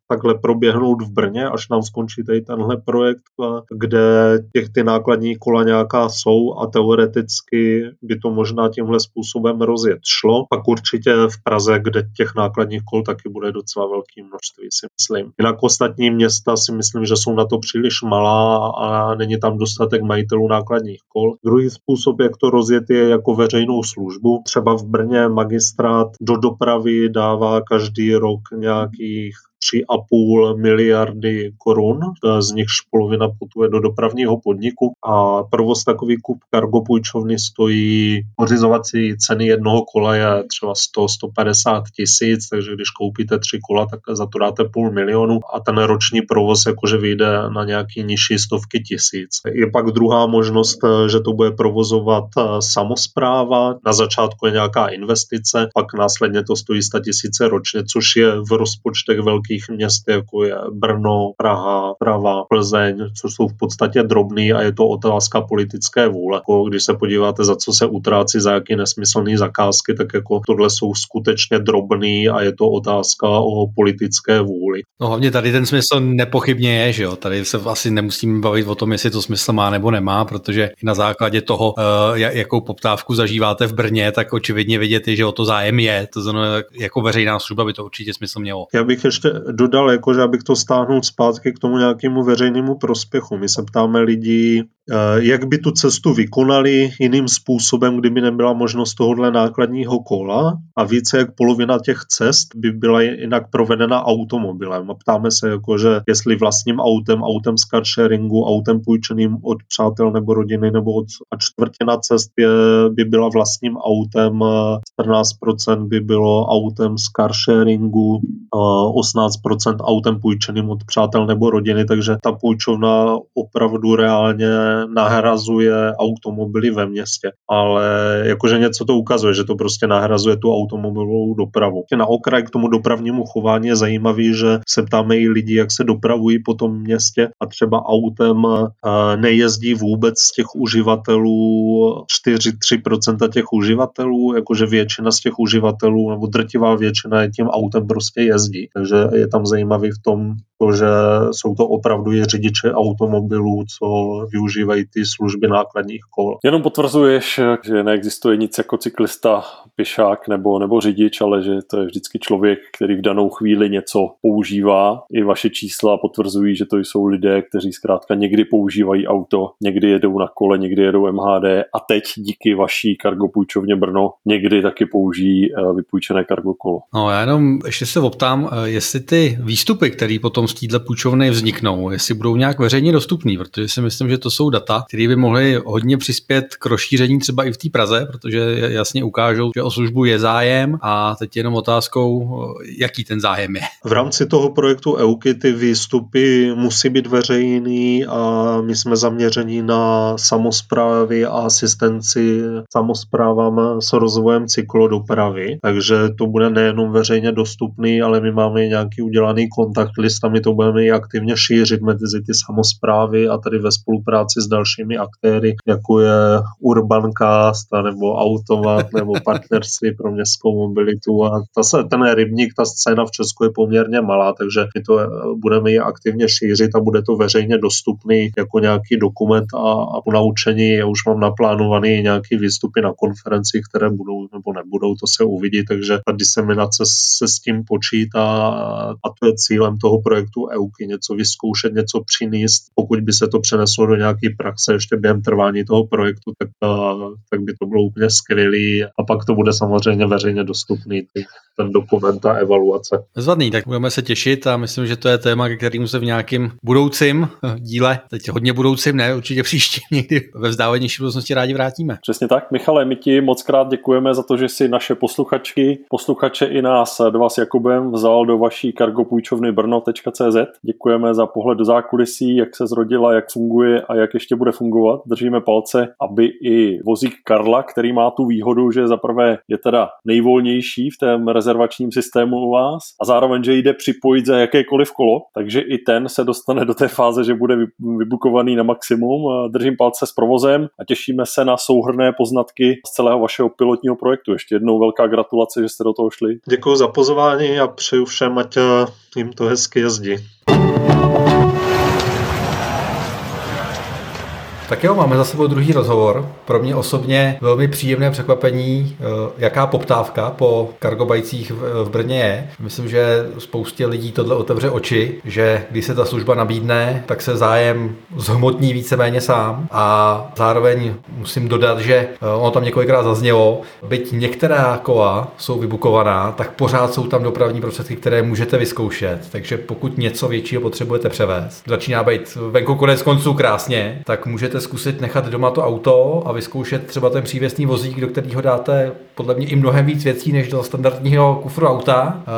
Speaker 4: takhle proběhnout v Brně, až nám skončí tady tenhle projekt, kde těch ty nákladní kola nějaká jsou a teoreticky by to možná tímhle způsobem rozjet šlo. Pak určitě v Praze, kde těch nákladních kol taky bude docela velký množství, si myslím. Jinak ostatní města si myslím, že jsou na to příliš malá a není tam dostatek majitelů nákladních kol. Druhý způsob, jak to rozjet, je jako veřejnou službu. Třeba v Brně magistrát do dopravy dává každý rok nějakých 3,5 miliardy korun, z nichž polovina putuje do dopravního podniku. A provoz takový kup kargopůjčovny stojí pořizovací ceny jednoho kola je třeba 100-150 tisíc, takže když koupíte tři kola, tak za to dáte půl milionu. A ten roční provoz jakože vyjde na nějaký nižší stovky tisíc. Je pak druhá možnost, že to bude provozovat eh, samozpráva, na začátku je nějaká investice, pak následně to stojí 100 tisíce ročně, což je v rozpočtech velký velkých měst, jako je Brno, Praha, Prava, Plzeň, což jsou v podstatě drobný a je to otázka politické vůle. Jako když se podíváte, za co se utrácí, za jaký nesmyslný zakázky, tak jako tohle jsou skutečně drobný a je to otázka o politické vůli.
Speaker 2: No hlavně tady ten smysl nepochybně je, že jo. Tady se asi nemusíme bavit o tom, jestli to smysl má nebo nemá, protože na základě toho, eh, jakou poptávku zažíváte v Brně, tak očividně vidět, že o to zájem je. To znamená, jako veřejná služba by to určitě smysl mělo.
Speaker 4: Já bych ještě dodal, jakože abych to stáhnul zpátky k tomu nějakému veřejnému prospěchu. My se ptáme lidí, jak by tu cestu vykonali jiným způsobem, kdyby nebyla možnost tohohle nákladního kola a více jak polovina těch cest by byla jinak provedena automobilem. A ptáme se, jako, že jestli vlastním autem, autem z carsharingu, autem půjčeným od přátel nebo rodiny nebo od a čtvrtina cest je, by byla vlastním autem, 14% by bylo autem z carsharingu, 18% autem půjčeným od přátel nebo rodiny, takže ta půjčovna opravdu reálně nahrazuje automobily ve městě. Ale jakože něco to ukazuje, že to prostě nahrazuje tu automobilovou dopravu. Na okraj k tomu dopravnímu chování je zajímavý, že se ptáme i lidi, jak se dopravují po tom městě a třeba autem eh, nejezdí vůbec z těch uživatelů 4-3% těch uživatelů, jakože většina z těch uživatelů nebo drtivá většina tím autem prostě jezdí. Takže je tam zajímavý v tom, to, že jsou to opravdu i řidiče automobilů, co využívají ty služby nákladních kol.
Speaker 1: Jenom potvrzuješ, že neexistuje nic jako cyklista, pěšák nebo, nebo řidič, ale že to je vždycky člověk, který v danou chvíli něco používá. I vaše čísla potvrzují, že to jsou lidé, kteří zkrátka někdy používají auto, někdy jedou na kole, někdy jedou MHD a teď díky vaší kargopůjčovně Brno někdy taky použijí eh, vypůjčené kargokolo.
Speaker 2: No já jenom ještě se optám, eh, jestli ty výstupy, které potom z této půjčovny vzniknou, jestli budou nějak veřejně dostupný, protože si myslím, že to jsou data, které by mohly hodně přispět k rozšíření třeba i v té Praze, protože jasně ukážou, že o službu je zájem a teď jenom otázkou, jaký ten zájem je.
Speaker 4: V rámci toho projektu EUKY ty výstupy musí být veřejný a my jsme zaměření na samozprávy a asistenci samozprávám s rozvojem cyklodopravy, takže to bude nejenom veřejně dostupný, ale my máme nějaký udělaný kontakt list a my to budeme i aktivně šířit mezi ty samozprávy a tady ve spolupráci s dalšími aktéry, jako je Urbancast nebo Automat nebo *laughs* partnerství pro městskou mobilitu. A ta se, ten rybník, ta scéna v Česku je poměrně malá, takže my to eh, budeme ji aktivně šířit a bude to veřejně dostupný jako nějaký dokument a, a po naučení já už mám naplánovaný nějaký výstupy na konferenci, které budou nebo nebudou, to se uvidí, takže ta diseminace se s tím počítá a to je cílem toho projektu EUKY, něco vyzkoušet, něco přinést. Pokud by se to přeneslo do nějaké praxe ještě během trvání toho projektu, tak, tak by to bylo úplně skvělé a pak to bude samozřejmě veřejně dostupný ten dokument a evaluace.
Speaker 2: Zvadný, tak budeme se těšit a myslím, že to je téma, kterým se v nějakým budoucím díle, teď hodně budoucím, ne, určitě příště *laughs* někdy ve vzdálenější budoucnosti rádi vrátíme.
Speaker 1: Přesně tak. Michale, my ti moc krát děkujeme za to, že si naše posluchačky, posluchače i nás dva s Jakubem vzal do vaší kargopůjčovny brno.cz. Děkujeme za pohled do zákulisí, jak se zrodila, jak funguje a jak ještě bude fungovat. Držíme palce, aby i vozík Karla, který má tu výhodu, že zaprvé je teda nejvolnější v tom rezervačním systému u vás a zároveň, že jde připojit za jakékoliv kolo, takže i ten se dostane do té fáze, že bude vybukovaný na maximum. Držím palce s provozem a těšíme se na souhrné poznatky z celého vašeho pilotního projektu. Ještě jednou velká gratulace, že jste do toho šli.
Speaker 4: Děkuji za pozvání a přeju všem, ať jim to hezky jezdí. 예.
Speaker 2: Tak jo, máme za sebou druhý rozhovor. Pro mě osobně velmi příjemné překvapení, eh, jaká poptávka po kargobajcích v Brně je. Myslím, že spoustě lidí tohle otevře oči, že když se ta služba nabídne, tak se zájem zhmotní víceméně sám. A zároveň musím dodat, že eh, ono tam několikrát zaznělo, byť některá kola jsou vybukovaná, tak pořád jsou tam dopravní prostředky, které můžete vyzkoušet. Takže pokud něco většího potřebujete převést, začíná být venku konec konců krásně, tak můžete můžete zkusit nechat doma to auto a vyzkoušet třeba ten přívěsný vozík, do kterého dáte podle mě i mnohem víc věcí než do standardního kufru auta eh,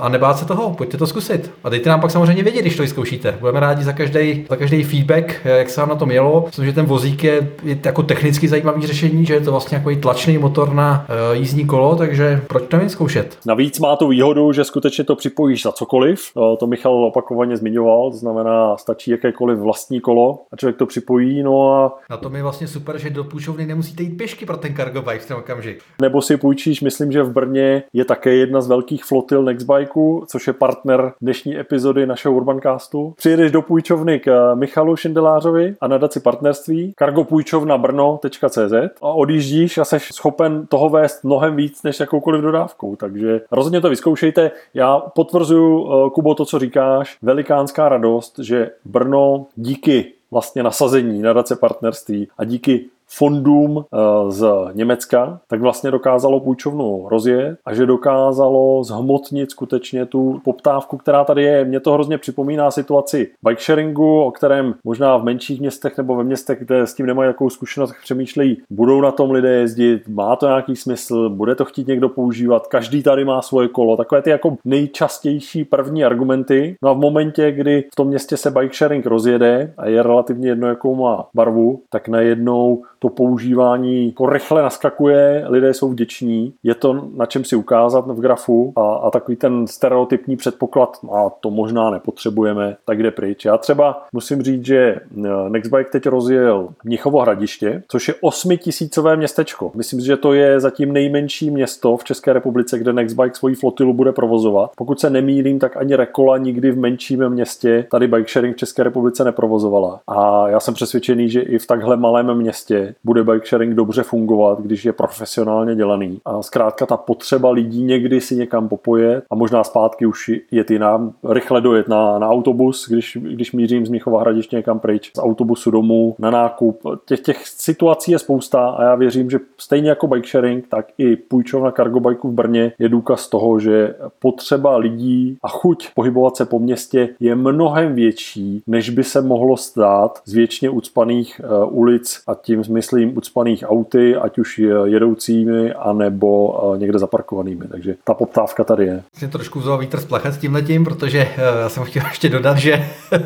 Speaker 2: a nebát se toho, pojďte to zkusit. A dejte nám pak samozřejmě vědět, když to vyzkoušíte. Budeme rádi za každý, za každý feedback, eh, jak se vám na tom jelo. Myslím, že ten vozík je, je jako technicky zajímavý řešení, že je to vlastně jako tlačný motor na uh, jízdní kolo, takže proč to zkoušet?
Speaker 1: Navíc má tu výhodu, že skutečně to připojíš za cokoliv. To Michal opakovaně zmiňoval, to znamená, stačí jakékoliv vlastní kolo a člověk to připojí, no a...
Speaker 2: Na tom je vlastně super, že do půjčovny nemusíte jít pěšky pro ten cargo bike v ten okamžik.
Speaker 1: Nebo si půjčíš, myslím, že v Brně je také jedna z velkých flotil Nextbikeu, což je partner dnešní epizody našeho Urbancastu. Přijedeš do půjčovny k Michalu Šindelářovi a nadaci partnerství kargopůjčovna brno.cz a odjíždíš a jsi schopen toho vést mnohem víc než jakoukoliv dodávkou. Takže rozhodně to vyzkoušejte. Já potvrzuju, eh, Kubo, to, co říkáš, velikánská radost, že Brno díky vlastně nasazení, nadace partnerství a díky fondům eh, z Německa, tak vlastně dokázalo půjčovnu rozjet a že dokázalo zhmotnit skutečně tu poptávku, která tady je. Mně to hrozně připomíná situaci bike sharingu, o kterém možná v menších městech nebo ve městech, kde s tím nemají jakou zkušenost, přemýšlejí, budou na tom lidé jezdit, má to nějaký smysl, bude to chtít někdo používat, každý tady má svoje kolo, takové ty jako nejčastější první argumenty. No a v momentě, kdy v tom městě se bike sharing rozjede a je relativně jedno, jakou má barvu, tak najednou to používání jako rychle naskakuje, lidé jsou vděční, je to na čem si ukázat v grafu a, a takový ten stereotypní předpoklad, a to možná nepotřebujeme, tak jde pryč. Já třeba musím říct, že eh, Nextbike teď rozjel Mnichovo hradiště, což je osmitisícové městečko. Myslím si, že to je zatím nejmenší město v České republice, kde Nextbike svoji flotilu bude provozovat. Pokud se nemýlím, tak ani Rekola nikdy v menším městě tady bike sharing v České republice neprovozovala. A já jsem přesvědčený, že i v takhle malém městě bude bike sharing dobře fungovat, když je profesionálně dělaný. A zkrátka ta potřeba lidí někdy si někam popojet a možná zpátky už jet jinam, rychle dojet na, na autobus, když, když mířím z Michova hradiště někam pryč, z autobusu domů, na nákup. Těch, těch situací je spousta a já věřím, že stejně jako bike sharing, tak i půjčovna Cargo Bike v Brně je důkaz toho, že potřeba lidí a chuť pohybovat se po městě je mnohem větší, než by se mohlo stát z věčně ucpaných uh, ulic a tím myslím ucpaných auty, ať už jedoucími, anebo eh, někde zaparkovanými. Takže ta poptávka tady je.
Speaker 2: Jsem trošku vzal vítr z plachet s tím letím, protože eh, já jsem chtěl *laughs* ještě dodat, že *laughs* eh,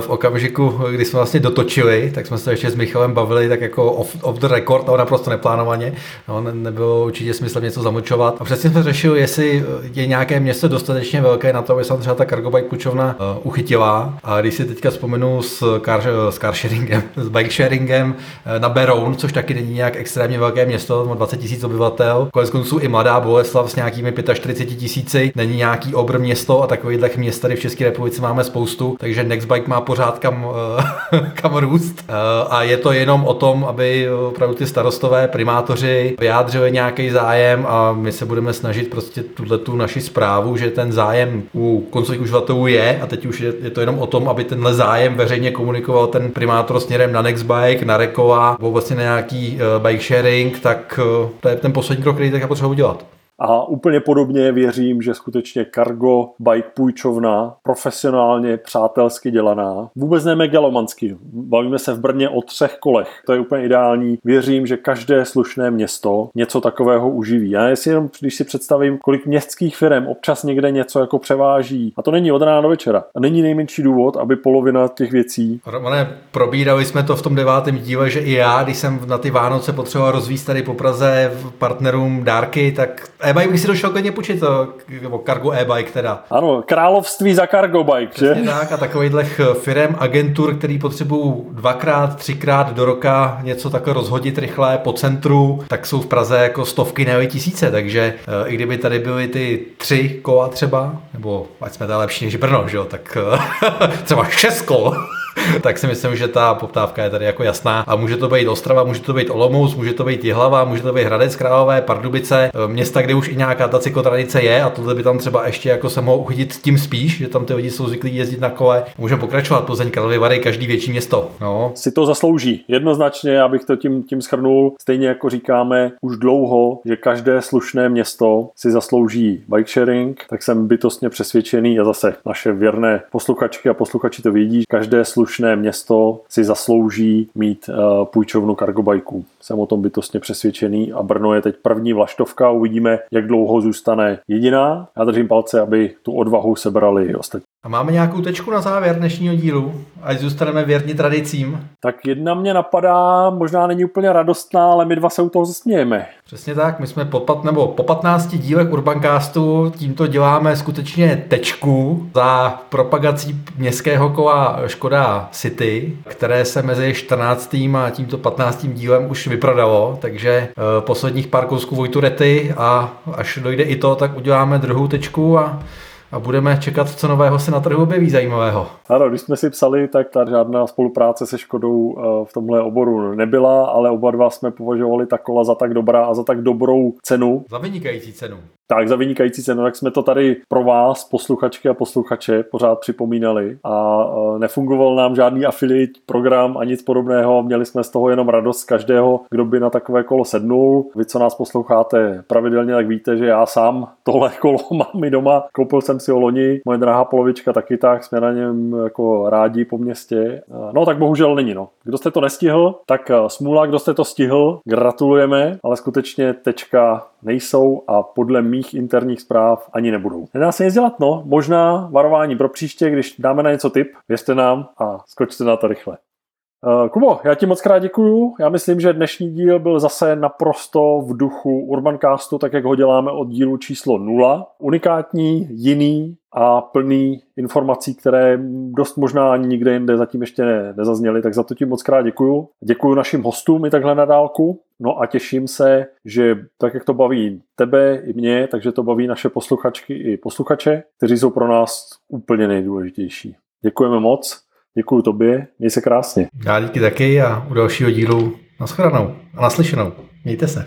Speaker 2: v okamžiku, kdy jsme vlastně dotočili, tak jsme se ještě s Michalem bavili tak jako off, off the record, ale naprosto neplánovaně. No, ne, nebylo určitě smysl něco zamočovat. A přesně jsme řešili, jestli je nějaké město dostatečně velké na to, aby se třeba ta cargo bike půjčovna uchytila. A když si teďka vzpomenu s car, s car sharingem, s bike sharingem, na Beroun, což taky není nějak extrémně velké město, má 20 tisíc obyvatel. Konec konců i mladá Boleslav s nějakými 45 tisíci není nějaký obr město a takových měst tady v České republice máme spoustu, takže Nextbike má pořád kam, eh, *laughs* kam růst. Eh, a je to jenom o tom, aby opravdu ty starostové, primátoři vyjádřili nějaký zájem a my se budeme snažit prostě tuhle tu naši zprávu, že ten zájem u koncových uživatelů je a teď už je, je to jenom o tom, aby tenhle zájem veřejně komunikoval ten primátor směrem na Nextbike, na Rekola, nebo vlastně na nějaký bike sharing, tak to je ten poslední krok, který tak potřeba udělat.
Speaker 1: A úplně podobně věřím, že skutečně Cargo Bike půjčovna, profesionálně, přátelsky dělaná, vůbec ne megalomansky. Bavíme se v Brně o třech kolech. To je úplně ideální. Věřím, že každé slušné město něco takového uživí. Já si jenom, když si představím, kolik městských firm občas někde něco jako převáží, a to není od rána do večera. A není nejmenší důvod, aby polovina těch věcí.
Speaker 2: Romane, probírali jsme to v tom devátém díle, že i já, když jsem na ty Vánoce potřeboval rozvíjet tady po Praze partnerům dárky, tak e-bike bych si došel klidně počít, nebo cargo e-bike teda.
Speaker 1: Ano, království za cargo bike,
Speaker 2: Přesně že? tak a takovýchhle firm, agentur, který potřebují dvakrát, třikrát do roka něco takhle rozhodit rychle po centru, tak jsou v Praze jako stovky, ne tisíce, takže e, i kdyby tady byly ty tři kola třeba, nebo ať jsme tady lepší než Brno, že jo, tak e, *laughs* třeba šest kol, *laughs* tak si myslím, že ta poptávka je tady jako jasná. A může to být Ostrava, může to být Olomouc, může to být Jihlava, může to být Hradec Králové, Pardubice, e, města, kde už i nějaká ta cyklotradice je a tohle by tam třeba ještě jako se mohlo uchytit tím spíš, že tam ty lidi jsou zvyklí jezdit na kole. Můžeme pokračovat, Plzeň, Karlovy Vary, každý větší město. No.
Speaker 1: Si to zaslouží. Jednoznačně, abych to tím, tím schrnul, stejně jako říkáme už dlouho, že každé slušné město si zaslouží bike sharing, tak jsem bytostně přesvědčený a zase naše věrné posluchačky a posluchači to vědí, každé slušné město si zaslouží mít uh, půjčovnu kargobajků. Jsem o tom bytostně přesvědčený a Brno je teď první vlaštovka, uvidíme, jak dlouho zůstane jediná. Já držím palce, aby tu odvahu sebrali i ostatní.
Speaker 2: A máme nějakou tečku na závěr dnešního dílu, ať zůstaneme věrni tradicím.
Speaker 1: Tak jedna mě napadá, možná není úplně radostná, ale my dva se u toho zasmějeme.
Speaker 2: Přesně tak, my jsme po, pat, nebo po 15 dílech Urbancastu tímto děláme skutečně tečku za propagací městského kola Škoda City, které se mezi 14. a tímto 15. dílem už vyprodalo, takže e, posledních pár kousků Vojturety a až dojde i to, tak uděláme druhou tečku a a budeme čekat, co nového se na trhu objeví zajímavého.
Speaker 1: Ano, když jsme si psali, tak ta žádná spolupráce se Škodou eh, v tomhle oboru nebyla, ale oba dva jsme považovali ta kola za tak dobrá a za tak dobrou cenu.
Speaker 2: Za vynikající cenu.
Speaker 1: Tak za vynikající cenu, tak jsme to tady pro vás, posluchačky a posluchače, pořád připomínali a nefungoval nám žádný affiliate program a nic podobného. Měli jsme z toho jenom radost každého, kdo by na takové kolo sednul. Vy, co nás posloucháte pravidelně, tak víte, že já sám tohle *laughs* kolo mám i doma. Koupil jsem si ho loni, moje drahá polovička taky tak, jsme na něm jako rádi po městě. No tak bohužel není. No. Kdo jste to nestihl, tak smůla, kdo jste to stihl, gratulujeme, ale skutečně tečka nejsou a podle mých interních zpráv ani nebudou. Nedá se nic dělat, no. Možná varování pro příště, když dáme na něco tip, věřte nám a skočte na to rychle. Uh, Kubo, já ti moc krát děkuju. Já myslím, že dnešní díl byl zase naprosto v duchu Urbancastu, tak jak ho děláme od dílu číslo 0. Unikátní, jiný a plný informací, které dost možná ani nikde jinde zatím ještě ne, nezazněly, tak za to ti moc krát děkuju. Děkuju našim hostům i takhle na dálku. No a těším se, že tak, jak to baví tebe i mě, takže to baví naše posluchačky i posluchače, kteří jsou pro nás úplně nejdůležitější. Děkujeme moc Děkuji tobě, měj se krásně.
Speaker 2: Já díky taky a u dalšího dílu nashledanou a naslyšenou. Mějte se.